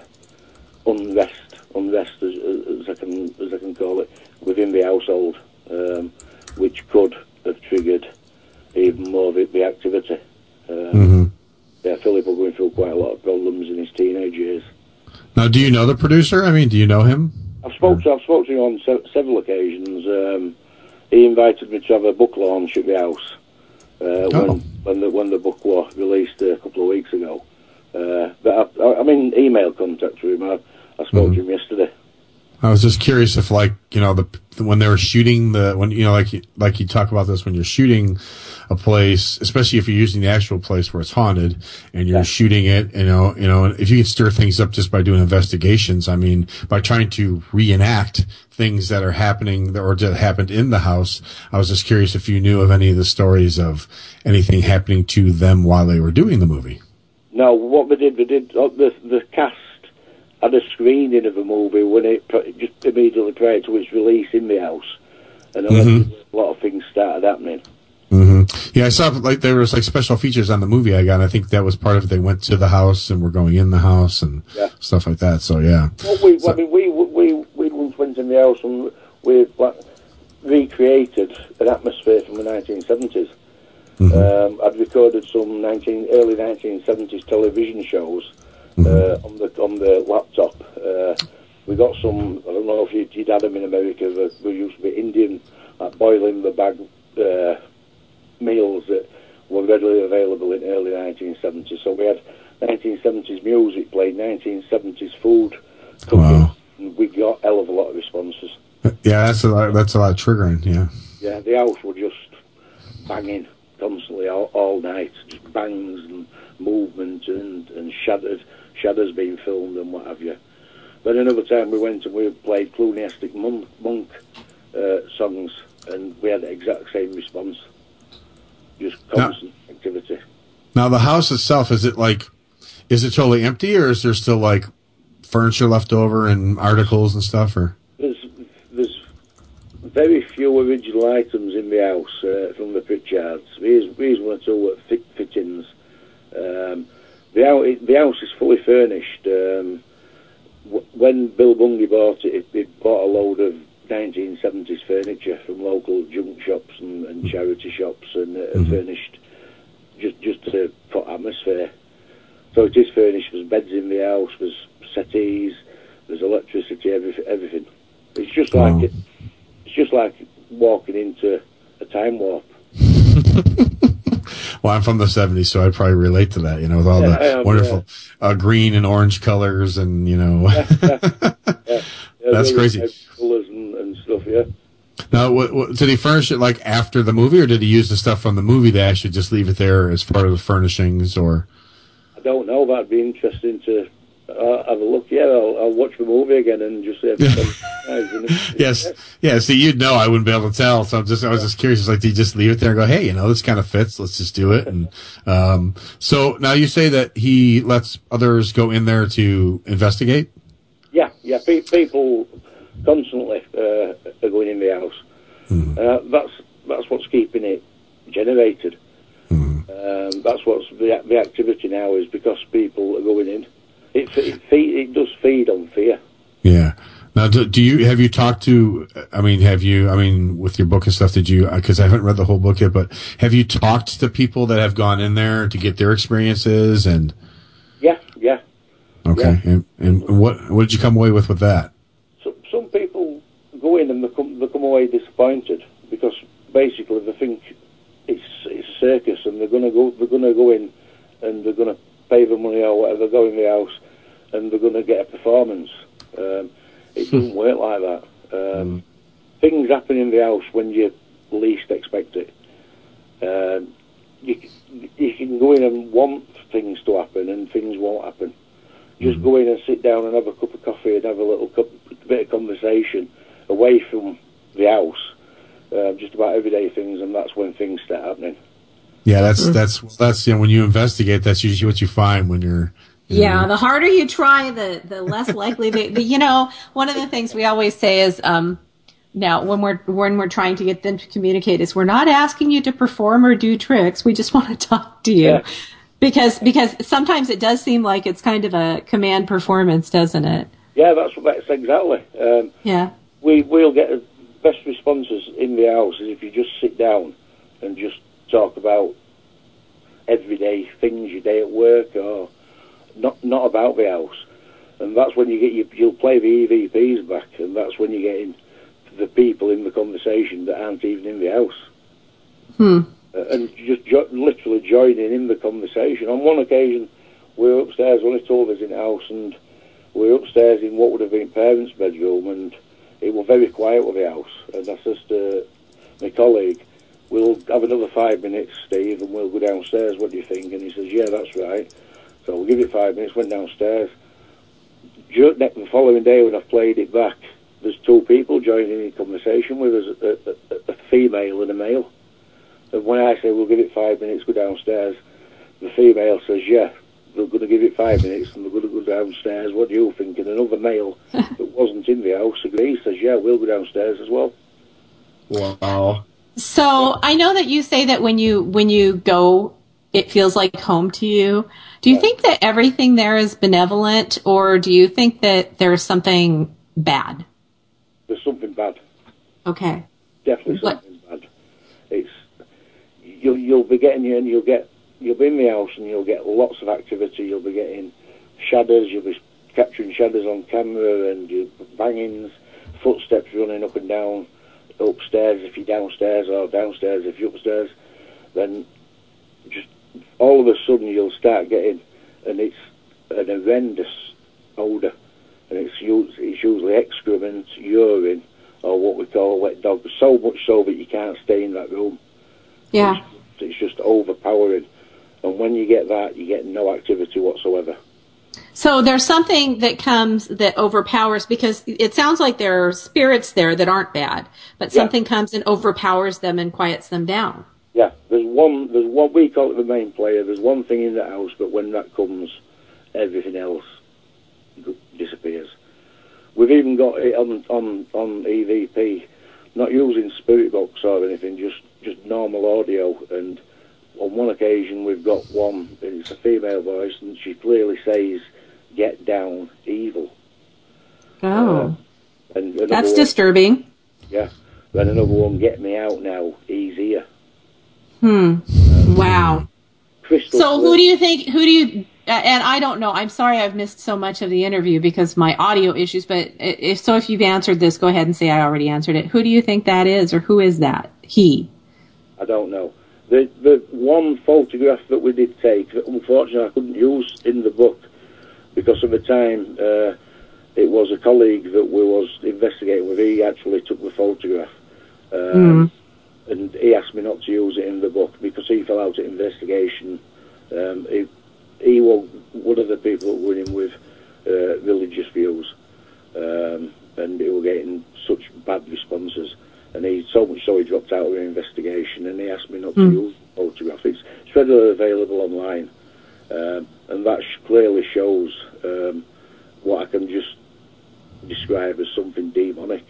unrest, unrest as, as I can as I can call it, within the household, um, which could have triggered even more of the activity. Um, Mhm. Yeah, Philip was going through quite a lot of problems in his teenage years. Now, do you know the producer? I mean, do you know him? I've spoke to I've spoken to him on se- several occasions. Um, he invited me to have a book launch at the house uh, when Oh. when the when the book was released a couple of weeks ago. Uh, but I, I'm in email contact with him. I, I spoke to him yesterday. I was just curious if, like, you know, the when they were shooting the when you know, like you- like you talk about this when you're shooting a place, especially if you're using the actual place where it's haunted and you're shooting it, you know, you know, if you can stir things up just by doing investigations, I mean, by trying to reenact things that are happening that or that happened in the house. I was just curious if you knew of any of the stories of anything happening to them while they were doing the movie. No, what they did, they did uh, the the cast had a screening of a movie when it just immediately prior to its release in the house, and Mhm. a lot of things started happening. hmm Yeah, I saw like there was like special features on the movie I got. And I think that was part of it. They went to the house and were going in the house and Yeah. stuff like that. So yeah, Well, we, I mean, we we we once went in the house and we like, recreated an atmosphere from the 1970s. Um, I'd recorded some 19 early 1970s television shows uh, on the on the laptop. Uh, we got some. I don't know if you'd, you'd had them in America. But we used to be Indian, like boiling the bag uh, meals that were readily available in early 1970s. So we had 1970s music played, 1970s food cooking. And we got hell of a lot of responses. yeah, that's a lot, that's a lot of triggering. Yeah, Yeah, the house were just banging constantly all, all night, just bangs and movement and and shadows, shadows being filmed and what have you. But another time we went and we played Cluniastic Monk, monk uh, songs, and we had the exact same response, just constant activity. Now the house itself is it like is it totally empty or is there still like furniture left over and articles and stuff or There's there's very few original items in the house uh, from the Pritchards. Here's, here's one or two uh, fit, fittings. Um, the, house, the house is fully furnished. Um, w- when Bil Bungay bought it, it, it bought a load of 1970s furniture from local junk shops and, and charity shops and uh, furnished just just to put atmosphere. So it is furnished. There's beds in the house. There's settees. There's electricity. Everything. Everything. It's just like it, it's just like walking into a time warp. well I'm from the 70s so I'd probably relate to that you know with all Yeah, the am, wonderful uh, green and orange colors and you know Yeah, That's crazy. And, and stuff. Yeah. now what, what, did he furnish it like after the movie or did he use the stuff from the movie they actually just leave it there as part of the furnishings or I don't know. That'd be interesting to I'll have a look. Yeah, I'll, I'll watch the movie again and just say. Everything. Yes, yeah. See, you'd know I wouldn't be able to tell. So I'm just, I was just curious. Like, do you just leave it there and go, hey, you know, this kind of fits. Let's just do it. And um, so now you say that he lets others go in there to investigate. Yeah, yeah. Pe- people constantly uh, are going in the house. Uh, that's that's what's keeping it generated. Um, that's what's the, the activity now is because people are going in. It it, feed, it does feed on fear. Yeah. Now, do, do you have you talked to? I mean, have you? I mean, with your book and stuff, did you? Uh, because I haven't read the whole book yet, but have you talked to people that have gone in there to get their experiences? And Yeah, yeah. okay, and, and what what did you come away with with that? So, some people go in and they come, they come away disappointed because basically they think it's it's a circus and they're gonna go they're gonna go in and they're gonna pay the money or whatever, go in the house and they're gonna get a performance. Um, it doesn't work like that. Um, Things happen in the house when you least expect it. Um, you you can go in and want things to happen and things won't happen. Just go in and sit down and have a cup of coffee and have a little cup, bit of conversation away from the house, uh, just about everyday things, and that's when things start happening. Yeah, that's that's that's you know when you investigate, that's usually what you find when you're. Yeah, know, the harder you try, the the less likely they. The, you know, one of the things we always say is, um, now when we're when we're trying to get them to communicate, is we're not asking you to perform or do tricks. We just want to talk to you, because because sometimes it does seem like it's kind of a command performance, doesn't it? Yeah, that's that's exactly. Um, Yeah. we we'll get the best responses in the house is if you just sit down and just talk about everyday things, your day at work, or not not about the house, and that's when you get you, you'll play the EVPs back, and that's when you get in the people in the conversation that aren't even in the house, Hmm. uh, and just jo- literally joining in the conversation. On one occasion, we were upstairs, only two of us in the house, and we were upstairs in what would have been parents' bedroom, and it was very quiet with the house. And I says to my colleague, "We'll have another five minutes, Steve, and we'll go downstairs. What do you think?" And he says, "Yeah, that's right." So we'll give it five minutes. Went downstairs. Ju- ne- The following day, when I've played it back, there's two people joining in conversation with us, a, a, a female and a male. And when I say we'll give it five minutes, go downstairs, the female says, "Yeah." we're going to give it five minutes and we're going to go downstairs. What do you think? And another male that wasn't in the house agrees, says, Yeah, we'll go downstairs as well. Wow. So I know that you say that when you when you go, it feels like home to you. Do you think that everything there is benevolent, or do you think that there's something bad? There's something bad. Okay. Definitely something bad. It's you'll you'll be getting and you'll get you'll be in the house and you'll get lots of activity. You'll be getting shadows. You'll be capturing shadows on camera and you bangings, footsteps running up and down upstairs if you're downstairs or downstairs if you're upstairs. Then just all of a sudden you'll start getting and it's an horrendous odour and it's it's usually excrement, urine, or what we call wet dog. So much so that you can't stay in that room. Yeah. It's just overpowering. And when you get that, you get no activity whatsoever. So there's something that comes that overpowers because it sounds like there are spirits there that aren't bad, but Yeah. something comes and overpowers them and quiets them down. There's one. There's one. We call it the main player. There's one thing in the house, but when that comes, everything else disappears. We've even got it on on on EVP, not using spirit box or anything, just just normal audio. And on one occasion, we've got one. and It's a female voice, and she clearly says, "Get down, evil." Oh, uh, And that's one- disturbing. Yeah. Then another one, "Get me out now, easier." Hmm. Wow. Crystal. So who do you think? Who do you? uh, And I don't know. I'm sorry, I've missed so much of the interview because my audio issues. But if so, if you've answered this, go ahead and say I already answered it. Who do you think that is, or who is that? He. I don't know. The the one photograph that we did take, that unfortunately I couldn't use in the book because of the time. Uh, it was a colleague that we was investigating with. He actually took the photograph, um, and he asked me not to use it in the book because he fell out at investigation. Um, he he was one of the people that were in with, uh, religious views, um, and he was getting such bad responses. And he so much so he dropped out of the investigation, and he asked me not to Hmm. use the photograph. It's, it's readily available online, um, and that sh- clearly shows um, what I can just describe as something demonic.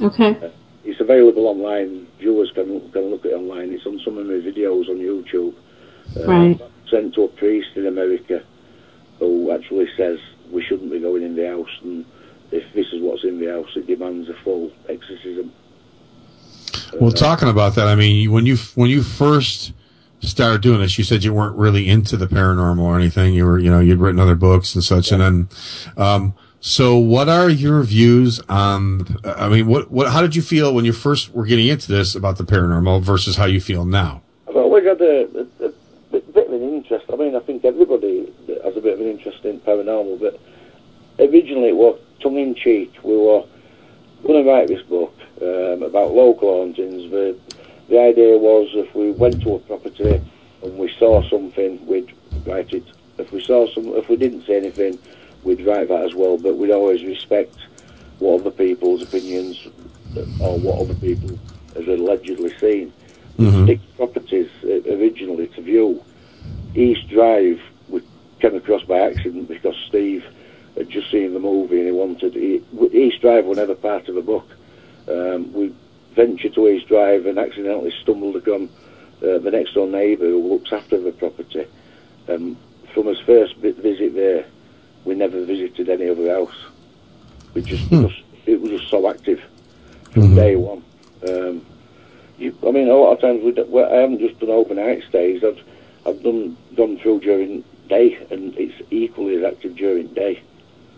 Okay. It's available online. Viewers can can look at it online. It's on some of my videos on YouTube. Uh, Right. Sent to a priest in America who actually says we shouldn't be going in the house, and if this is what's in the house, it demands a full exorcism. Well, talking about that, I mean, when you when you first started doing this, you said you weren't really into the paranormal or anything. You were, you know, you'd written other books and such, and then, um, so what are your views on? I mean, what what? How did you feel when you first were getting into this about the paranormal versus how you feel now? I've always had a, a, a bit, bit of an interest. I mean, I think everybody has a bit of an interest in paranormal, but originally it was tongue in cheek. We were going to write this book um, about local hauntings. The, the idea was if we went to a property and we saw something, we'd write it. If we saw some, if we didn't see anything, we'd write that as well. But we'd always respect what other people's opinions or what other people has allegedly seen six properties uh, originally to view. East Drive we came across by accident because Steve had just seen the movie and he wanted East Drive were never part of the book. Um, we ventured to East Drive and accidentally stumbled upon uh, the next door neighbour who looks after the property. Um, from his first visit there, we never visited any other house. We just, just it was just so active from day one. Um, you, I mean, a lot of times we, do, well, I haven't just done overnight stays. I've I've done gone through during day, and it's equally as active during day.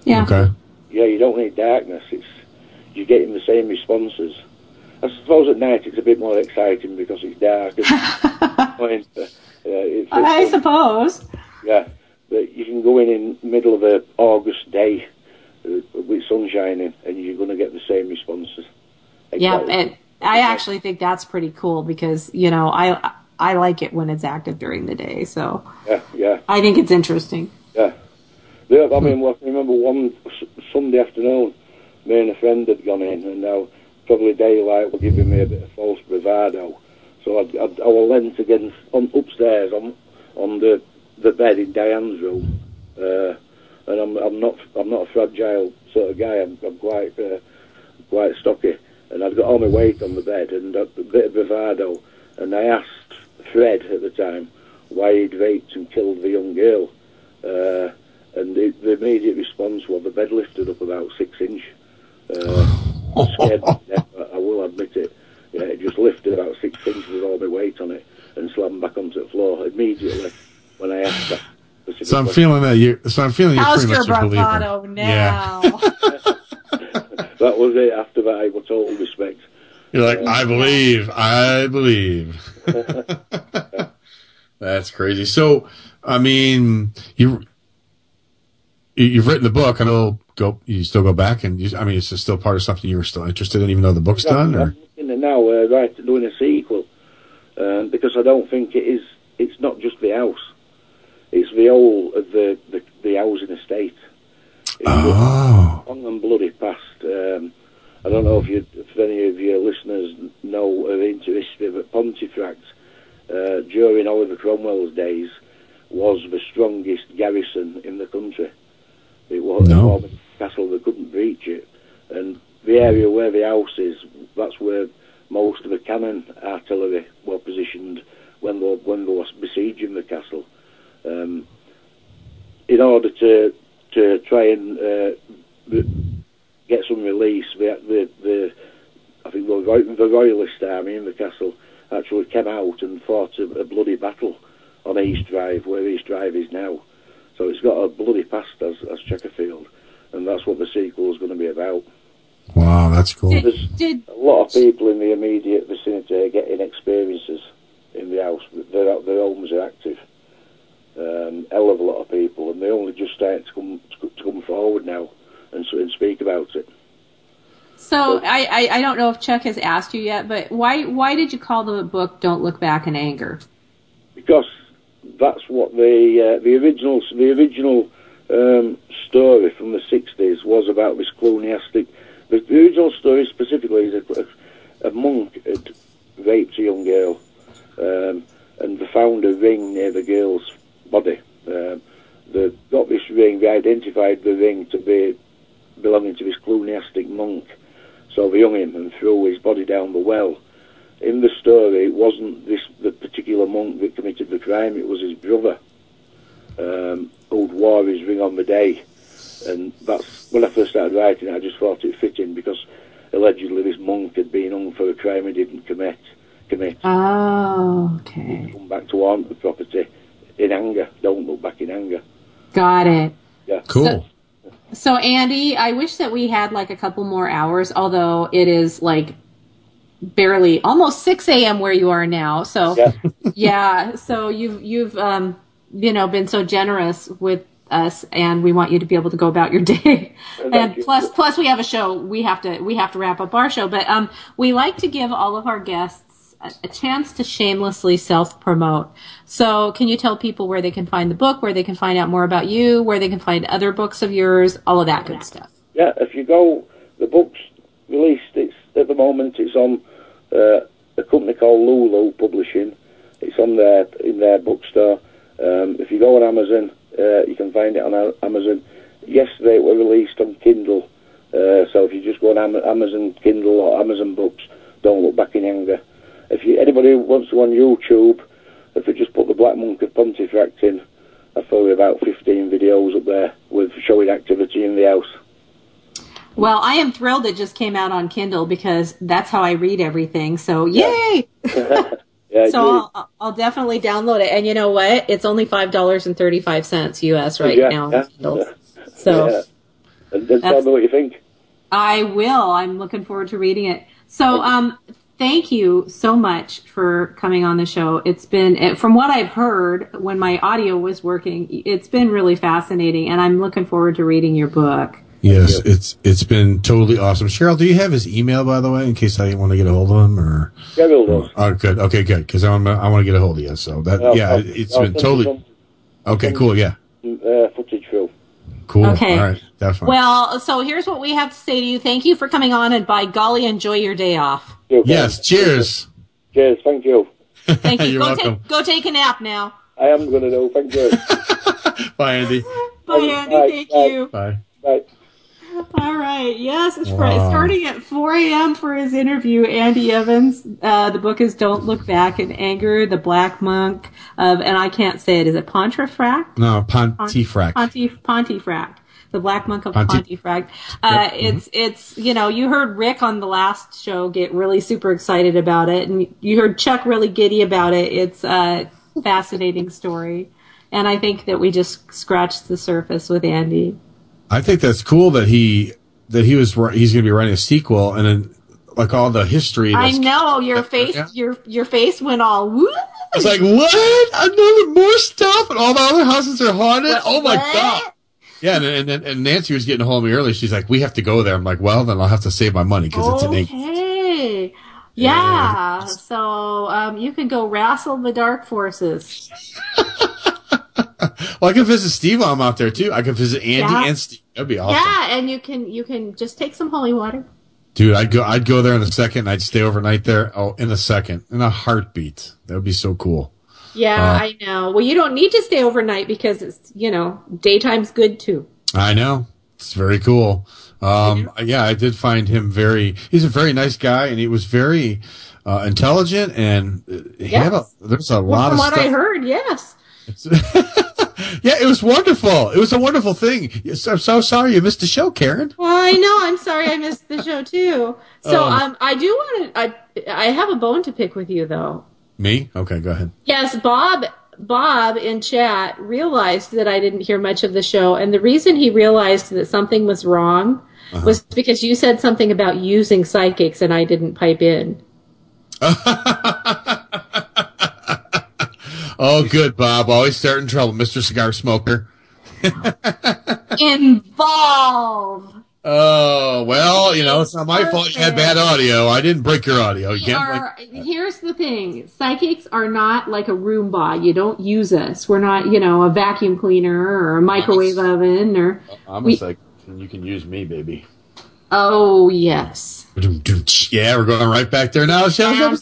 Yeah. Okay. Yeah, you don't need darkness. It's you're getting the same responses. I suppose at night it's a bit more exciting because it's dark. And, uh, it's, I it's- suppose. yeah, but you can go in in middle of a August day uh, with sun shining, and you're going to get the same responses. Yeah, Exactly. and I actually think that's pretty cool because you know I I like it when it's active during the day, so Yeah, yeah. I think it's interesting. Yeah. Yeah, I mean, well, I remember one Sunday afternoon, me and a friend had gone in, and now probably daylight were giving me a bit of false bravado. So I'd, I'd, I was leant against on upstairs on on the the bed in Diane's room, uh, and I'm I'm not I'm not a fragile sort of guy. I'm, I'm quite uh, quite stocky, and I'd got all my weight on the bed and a, bit of bravado, and I asked Fred at the time why he'd raped and killed the young girl. Uh, and the, the immediate response was the bed lifted up about six inch. Uh, scared I will admit it. Yeah, it just lifted about six inches with all my weight on it and slammed back onto the floor immediately when I asked that. So I'm question. feeling that you. So I'm feeling you're How's pretty your much a believer. bravado now? That was it. After that, I was total respect. You're like, I believe, I believe. That's crazy. So, I mean, you you- you've written the book. I know. Go. You still go back and you, I mean, it's still part of something you were still interested in, even though the book's done. Or I'm looking at now, uh, right, doing a sequel, um, because I don't think it is. It's not just the house; it's the whole of the the, the housing estate. It's oh. long and bloody past. Um, I don't know if you, if any of your listeners know of into history, but Pontefract uh, during Oliver Cromwell's days was the strongest garrison in the country. It was No. a castle; they couldn't breach it, and the area where the house is, that's where most of the cannon artillery were positioned when they, when they were besieging the castle. Um, in order to to try and uh, get some release, the, the, the I think the, the Royalist army in the castle actually came out and fought a, a bloody battle on East Drive, where East Drive is now. So it's got a bloody past as, as Chequerfield, and that's what the sequel is going to be about. wow, that's cool. There's a lot of people in the immediate vicinity are getting experiences in the house. Their, their homes are active. Um, hell of a lot of people, and they only just starting to come to come forward now and, and speak about it. So I, I I don't know if Chuck has asked you yet, but why why did you call the book "Don't Look Back in Anger"? because that's what the uh, the original the original um, story from the 60s was about this cluniastic. The, the original story specifically is a, a, a monk had raped a young girl um, and they found a ring near the girl's body. Um, they got this ring, they identified the ring to be belonging to this cluniastic monk. So they hung him and threw his body down the well. In the story, it wasn't this the particular monk that committed the crime; it was his brother, um, who'd wore his ring on the day. And that's when I first started writing. I just thought it fitting because allegedly this monk had been hung for a crime he didn't commit. Commit. Oh, okay. Come back to haunt the property in anger. Don't look back in anger. Got it. Yeah. Cool. So, Andy, I wish that we had like a couple more hours, although it is like barely almost 6 a.m. where you are now. So, yeah. So you've, you've, um, you know, been so generous with us and we want you to be able to go about your day. and plus, plus we have a show. We have to, we have to wrap up our show, but, um, we like to give all of our guests a, chance to shamelessly self promote. So can you tell people where they can find the book, where they can find out more about you, where they can find other books of yours, all of that good stuff? Yeah, if you go, the book's released. It's at the moment. It's on uh, a company called Lulu Publishing. It's on their in their bookstore. Um, if you go on Amazon, uh, you can find it on Amazon. Yesterday it was released on Kindle. Uh, so if you just go on Amazon Kindle or Amazon Books, don't look back in anger. If you anybody wants to go on YouTube, if you just put the Black Monk of Pontefract in, I've probably about 15 videos up there with showing activity in the house. Well, I am thrilled it just came out on Kindle because that's how I read everything. So yay! Yeah, so I'll, I'll definitely download it. And you know what? It's only five dollars and thirty five cents US right Yeah, now. yeah. on Kindle. So yeah. Tell me what you think. I will. I'm looking forward to reading it. So, um, thank you so much for coming on the show. It's been, eh, from what I've heard when my audio was working, it's been really fascinating, and I'm looking forward to reading your book. Yes, it's it's been totally awesome. Cheryl, do you have his email by the way, in case I want to get a hold of him? Or Yeah, we'll do. oh, good, okay, good, because I want I want to get a hold of you. So that I'll- yeah, I'll- it's I'll been totally you okay. Cool, yeah, uh, footage through. cool. Okay. All right, definitely. Well, so here's what we have to say to you. Thank you for coming on, and by golly, enjoy your day off. Yes, cheers. Cheers, thank you. Thank you. You're go welcome. take go take a nap now. I am going to know, thank you. Bye, Andy. Bye, Andy. Thank you. Bye. Bye. All right. Yes, it's Wow. fr- starting at 4 a.m. for his interview. Andy Evans. Uh, the book is "Don't Look Back in Anger: The Black Monk of," and I can't say it. Is it Pontefract? No, Pontifract. Pontif Pontifract. The Black Monk of Pontefract. Uh, It's it's you know you heard Rick on the last show get really super excited about it, and you heard Chuck really giddy about it. It's a fascinating story, and I think that we just scratched the surface with Andy. I think that's cool that he that he was he's going to be writing a sequel, and then like all the history. I know your face. Yeah. Your your face went all woo. It's like what? Another more stuff, and all the other houses are haunted. What- oh my what? god! Yeah, and, and and Nancy was getting a hold of me early. She's like, "We have to go there." I'm like, "Well, then I'll have to save my money because it's an eight. Okay. Yeah. So um, you can go wrestle the dark forces. Well, I can visit Steve while I'm out there too. I can visit Andy Yeah. and Steve. That'd be awesome, Yeah, and you can you can just take some holy water. dude. I'd go. I'd go there in a second. I'd stay overnight there. Oh, in a second, in a heartbeat. That would be so cool. Yeah, Uh, I know. Well, you don't need to stay overnight because it's you know daytime's good too. I know. It's very cool. Um, yeah, I did find him very, he's a very nice guy and he was very, uh, intelligent and uh, he had a, there's a lot from of what stuff. I heard, yes. Yeah, it was wonderful. It was a wonderful thing. I'm so sorry you missed the show, Karen. Well, I know. I'm sorry I missed the show too. So Oh. um, I do want to. I I have a bone to pick with you though. Me? Okay, go ahead. Yes, Bob. Bob in chat realized that I didn't hear much of the show, and the reason he realized that something was wrong Uh-huh. was because you said something about using psychics, and I didn't pipe in. Oh, good, Bob. Always starting trouble, Mr. Cigar Smoker. Involve. Oh well, you know it's not my fault. You had bad audio. I didn't break your audio. You are, here's the thing psychics are not like a Roomba. You don't use us. We're not, you know, a vacuum cleaner or a microwave oven or. I'm we- a psychic, and you can use me, baby. Oh, yes. Yeah, we're going right back there now. Shall we?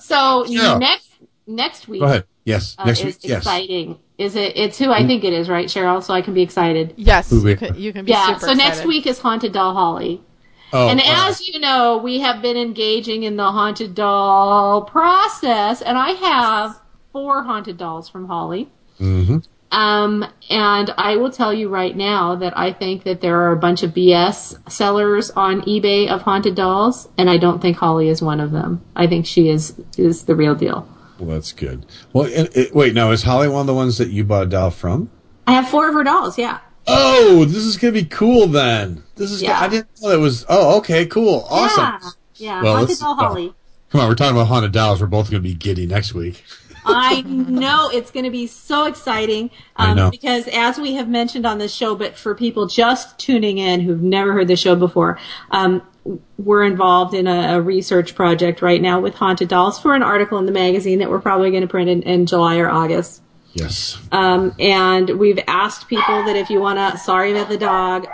So Yeah. next next week Go ahead. Yes, uh, next is week. Yes. exciting. Is it? It's who I think it is, right, Cheryl? So I can be excited. Yes, you can, you can be yeah. super so next week is Haunted Doll Holly. Oh, and all right. as you know, we have been engaging in the haunted doll process, and I have four haunted dolls from Holly. Mm-hmm. Um, and I will tell you right now that I think that there are a bunch of BS sellers on eBay of haunted dolls, and I don't think Holly is one of them. I think she is is the real deal. Well, that's good. Well, it, it, wait, now is Holly one of the ones that you bought a doll from? I have four of her dolls. Yeah. Oh, this is gonna be cool then. This is. Yeah. I didn't know that was. Oh, okay, cool, awesome. Yeah. Yeah. Well, haunted doll Holly. Come on, we're talking about haunted dolls. We're both gonna be giddy next week. I know it's going to be so exciting um, because, as we have mentioned on this show, but for people just tuning in who've never heard the show before, um, we're involved in a, a research project right now with haunted dolls for an article in the magazine that we're probably going to print in, in July or August. Yes. Um, and we've asked people that if you want to, sorry about the dog,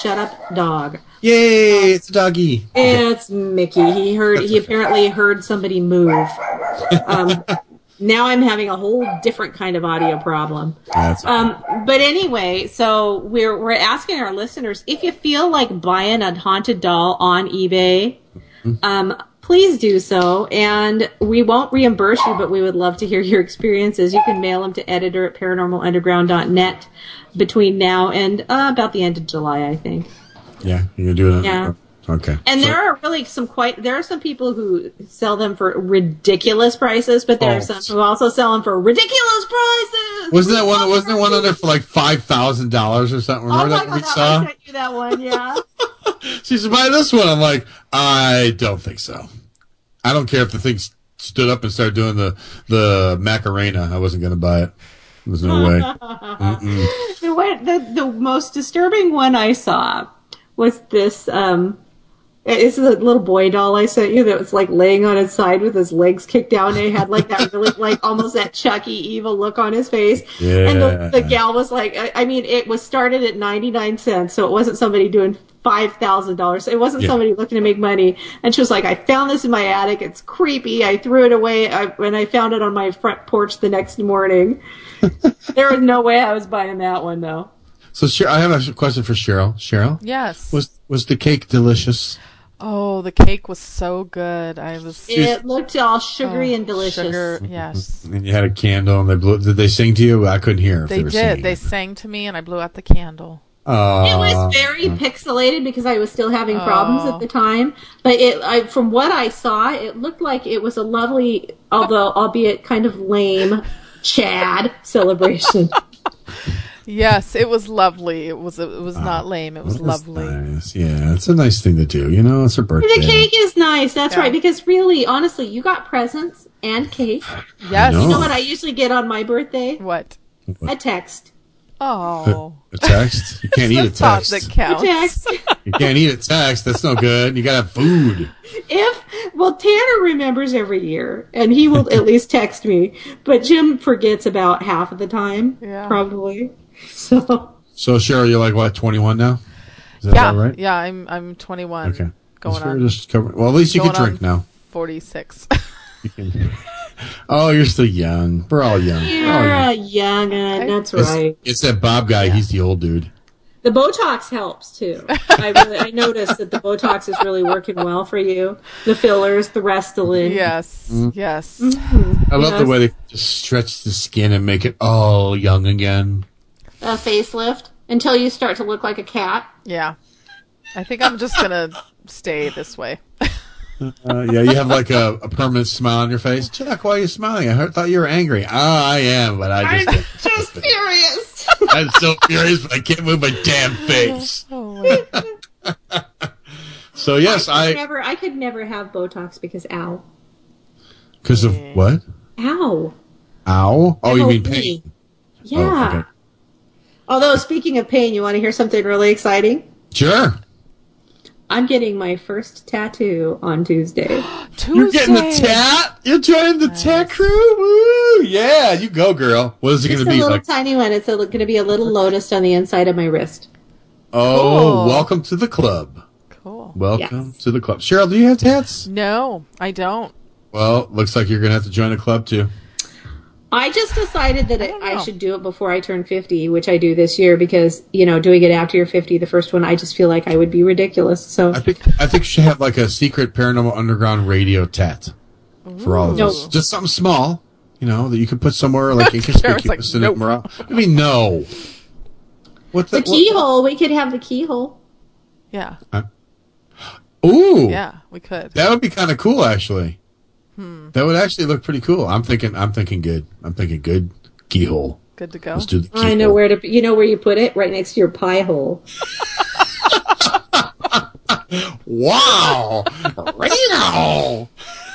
shut up, dog. Yay! It's a doggy. It's Mickey. He heard. He apparently heard somebody move. Um, now I'm having a whole different kind of audio problem. That's Um, but anyway, so we're we're asking our listeners if you feel like buying a haunted doll on eBay, um, please do so. And we won't reimburse you, but we would love to hear your experiences. You can mail them to editor at paranormalunderground.net between now and uh, about the end of July, I think. Yeah, you gonna do it? Yeah. Okay. And So- there are really some quite there are some people who sell them for ridiculous prices, but there Oh. are some who also sell them for ridiculous prices. wasn't that one? Wasn't there one under for like five thousand dollars or something? Oh Remember my that we god, I saw? sent you that one, yeah. She said, "Buy this one." I'm like, I don't think so. I don't care if the thing stood up and started doing the the Macarena. I wasn't going to buy it. There's no way. The, the the most disturbing one I saw was this. Um, it's a little boy doll I sent you that was like laying on his side with his legs kicked down. And he had like that really like almost that Chucky evil look on his face. Yeah. And the, the gal was like, I, I mean, it was started at ninety nine cents, so it wasn't somebody doing five thousand dollars. It wasn't Yeah. somebody looking to make money. And she was like, I found this in my attic. It's creepy. I threw it away. I, when I found it on my front porch the next morning. there was no way I was buying that one though. So, Cheryl, I have a question for Cheryl. Cheryl, Yes. was was the cake delicious? Oh, the cake was so good. I was. It looked all sugary Oh, and delicious. Sugar, yes. And you had a candle, and they blew. Did they sing to you? I couldn't hear. If they, They did. Singing. They sang to me, and I blew out the candle. Uh, It was very pixelated because I was still having problems Oh. at the time. But it, I, from what I saw, it looked like it was a lovely, although albeit kind of lame, Chad celebration. Yes, it was lovely. It was. It was Ah, not lame. It was That's lovely. Nice. Yeah, it's a nice thing to do. You know, it's her birthday. the cake is nice. That's Yeah. right. Because really, honestly, you got presents and cake. Yes. I You know know. what I usually get on my birthday? What? A text. Oh. A text? You can't eat a The thought text. that A counts. text. You can't eat a text. That's no good. You gotta have food. if well tanner remembers every year and he will at least text me but jim forgets about half of the time Yeah. probably so So Cheryl, you're like what, 21 now? Is that yeah. about right? Yeah. I'm. I'm 21. Okay. Going on. Just cover, well, at least you can drink on now. 46. You can- oh, you're still young. We're all young. We're all young. a young un, that's It's, right it's that Bob guy. He's the old dude. the botox helps too i really i noticed that the botox is really working well for you the fillers the restylane yes. Mm. Yes. I love the way they just stretch the skin and make it all young again. A facelift until you start to look like a cat Yeah. I think I'm just gonna stay this way. Uh, yeah, you have like a, a permanent smile on your face. Chuck, why are you smiling? I heard, thought you were angry. Ah, I am, but I just I'm just furious I'm so furious, but I can't move my damn face. Oh my So yes, I I never i could never have botox because ow because of what? ow Ow! Oh, you mean MOP. pain? Yeah. Oh, okay. Although, speaking of pain, you want to hear something really exciting? Sure. I'm getting my first tattoo on Tuesday. Tuesday. You're getting the tat. You're joining the tat crew. Woo! Yeah, you go, girl. What is it going to be It's a little like? tiny one. It's going to be a little lotus on the inside of my wrist. Oh, Cool. welcome to the club. Cool. Welcome to the club. Cheryl, do you have tats? No, I don't. Well, looks like you're going to have to join the club too. I just decided that I, I should do it before I turn 50, which I do this year because, you know, doing it after you're 50, the first one, I just feel like I would be ridiculous. So I think I think you should have like a secret paranormal underground radio tat for all of Ooh. us. Just something small, you know, that you could put somewhere like Sharon's inconspicuous like, in it. morale. I mean, no. What the the, keyhole, we could have the keyhole. Yeah. What, ooh, Yeah, we could. that would be kind of cool, actually. Hmm. That would actually look pretty cool. I'm thinking. I'm thinking good. I'm thinking good keyhole. Good to go. Let's do the keyhole. I know where to, you know where you put it? Right next to your pie hole. Wow, radio.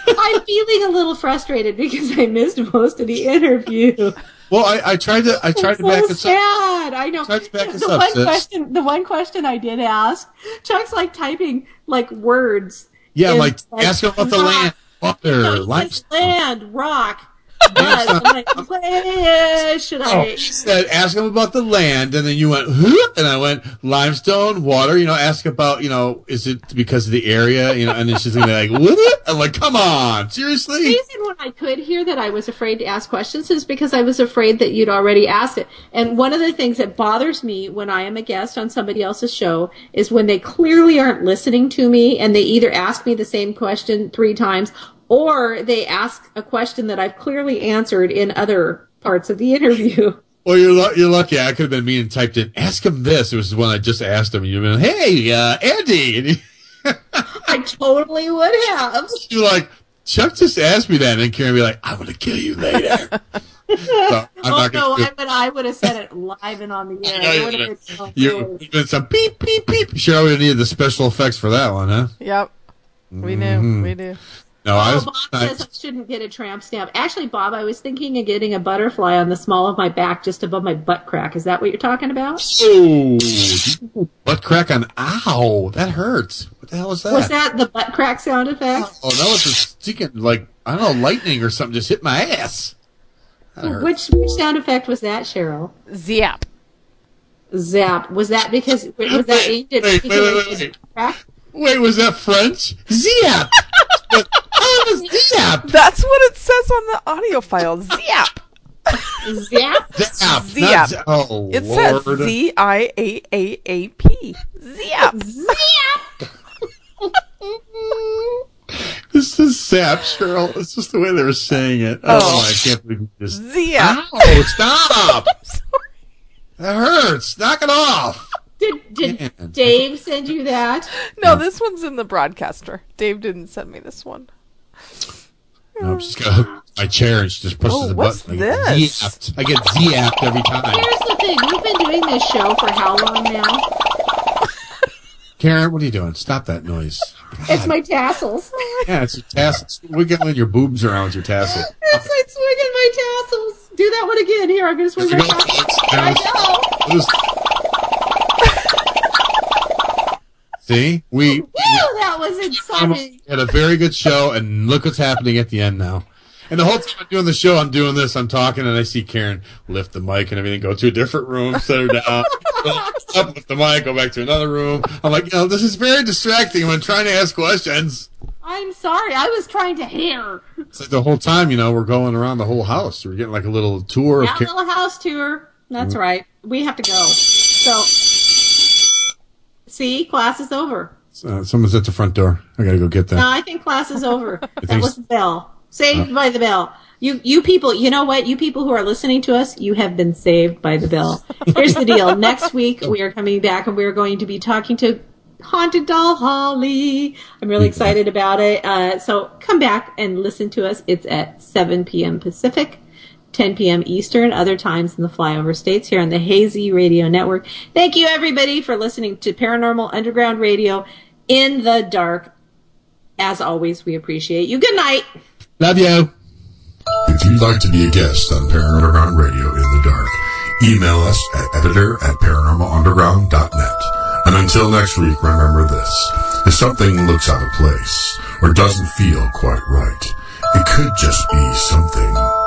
I'm feeling a little frustrated because I missed most of the interview. Well, I, I tried to. I tried to so back this up. sad. I know. Tried to back this the up, one sis. question, the one question I did ask, Chuck's like typing like words. Yeah, in, like, ask him about the land, water, land, rock. I'm like, where should oh, I? Oh, she said, ask him about the land, and then you went, huh? and I went, limestone, water, you know, ask about, you know, is it because of the area, you know, and then she's gonna be like, what? I'm like, come on, seriously. The reason when I could hear that I was afraid to ask questions is because I was afraid that you'd already asked it. And one of the things that bothers me when I am a guest on somebody else's show is when they clearly aren't listening to me and they either ask me the same question three times or they ask a question that I've clearly answered in other parts of the interview. Well, you're, lu- you're lucky. I could have been me and typed in, ask him this. It was the one I just asked him. You've been, hey, uh, Andy. And he- I totally would have. you're like, Chuck just asked me that. And then Karen be like, I'm going to kill you later. so, I'm oh not no, gonna I would I would have said it live and on the air. know It you would have did. been so you cool. have been some beep, beep, beep. Cheryl would have needed the special effects for that one, huh? Yep. We knew. Mhm. We knew. No, I Oh, was. Bob I- says I shouldn't get a tramp stamp. Actually, Bob, I was thinking of getting a butterfly on the small of my back, just above my butt crack. Is that what you're talking about? Oh, butt crack on. Ow, that hurts. What the hell is that? Was that the butt crack sound effect? Oh, that was a sticking, like, I don't know, lightning or something just hit my ass. Which which sound effect was that, Cheryl? Zap. Zap. Was that because was that aimed at Wait, wait, wait, wait, wait. crack? Wait, was that French? Zap! oh, it Zap! That's what it says on the audio file. Zap. Zap. Zap. Zap. not Z- oh, It Lord. says Z I A A A P. Zap. Zap. This is Zap, Cheryl. It's just the way they were saying it. Oh, Oh. I can't believe you just. Zap. Ow, stop! That hurts. Knock it off. Did did Man. Dave send you that? No, this one's in the broadcaster. Dave didn't send me this one. No, I'm just gonna hook my chair and she just pushes Oh, the what's button. I get this? zapped. I get zapped every time. Here's the thing: we've been doing this show for how long now? Karen, what are you doing? Stop that noise. It's my tassels. Yeah, it's your tassels. Wiggling your boobs around with your tassel. It's like swinging my tassels. Do that one again. Here, I'm going to swing my tassels. I know. See, we Woo, that was exciting. had a very good show, and look what's happening at the end now. And the whole time I'm doing the show, I'm doing this, I'm talking, and I see Karen lift the mic and everything, go to a different room, set her down, up, lift the mic, go back to another room. I'm like, you know, this is very distracting when trying to ask questions. I'm sorry. I was trying to hear. It's like the whole time, you know, we're going around the whole house. We're getting like a little tour of That Karen. little house tour. That's Mm. right. We have to go. So, see, class is over. Uh, someone's at the front door. I gotta go get that. No. I think class is over. that was the bell. Saved Uh. by the bell. You, you people, you know what? You people who are listening to us, you have been saved by the bell. Here's the deal. Next week, we are coming back and we're going to be talking to Haunted Doll Holly. I'm really excited about it. Uh, so come back and listen to us. It's at 7 p.m. Pacific. 10 p.m. Eastern, other times in the flyover states here on the Hazy Radio Network. Thank you everybody for listening to Paranormal Underground Radio in the dark. As always, we appreciate you. Good night. Love you. If you'd like to be a guest on Paranormal Underground Radio in the Dark, Email us at editor at paranormalunderground.net. And until next week, remember this. If something looks out of place or doesn't feel quite right, it could just be something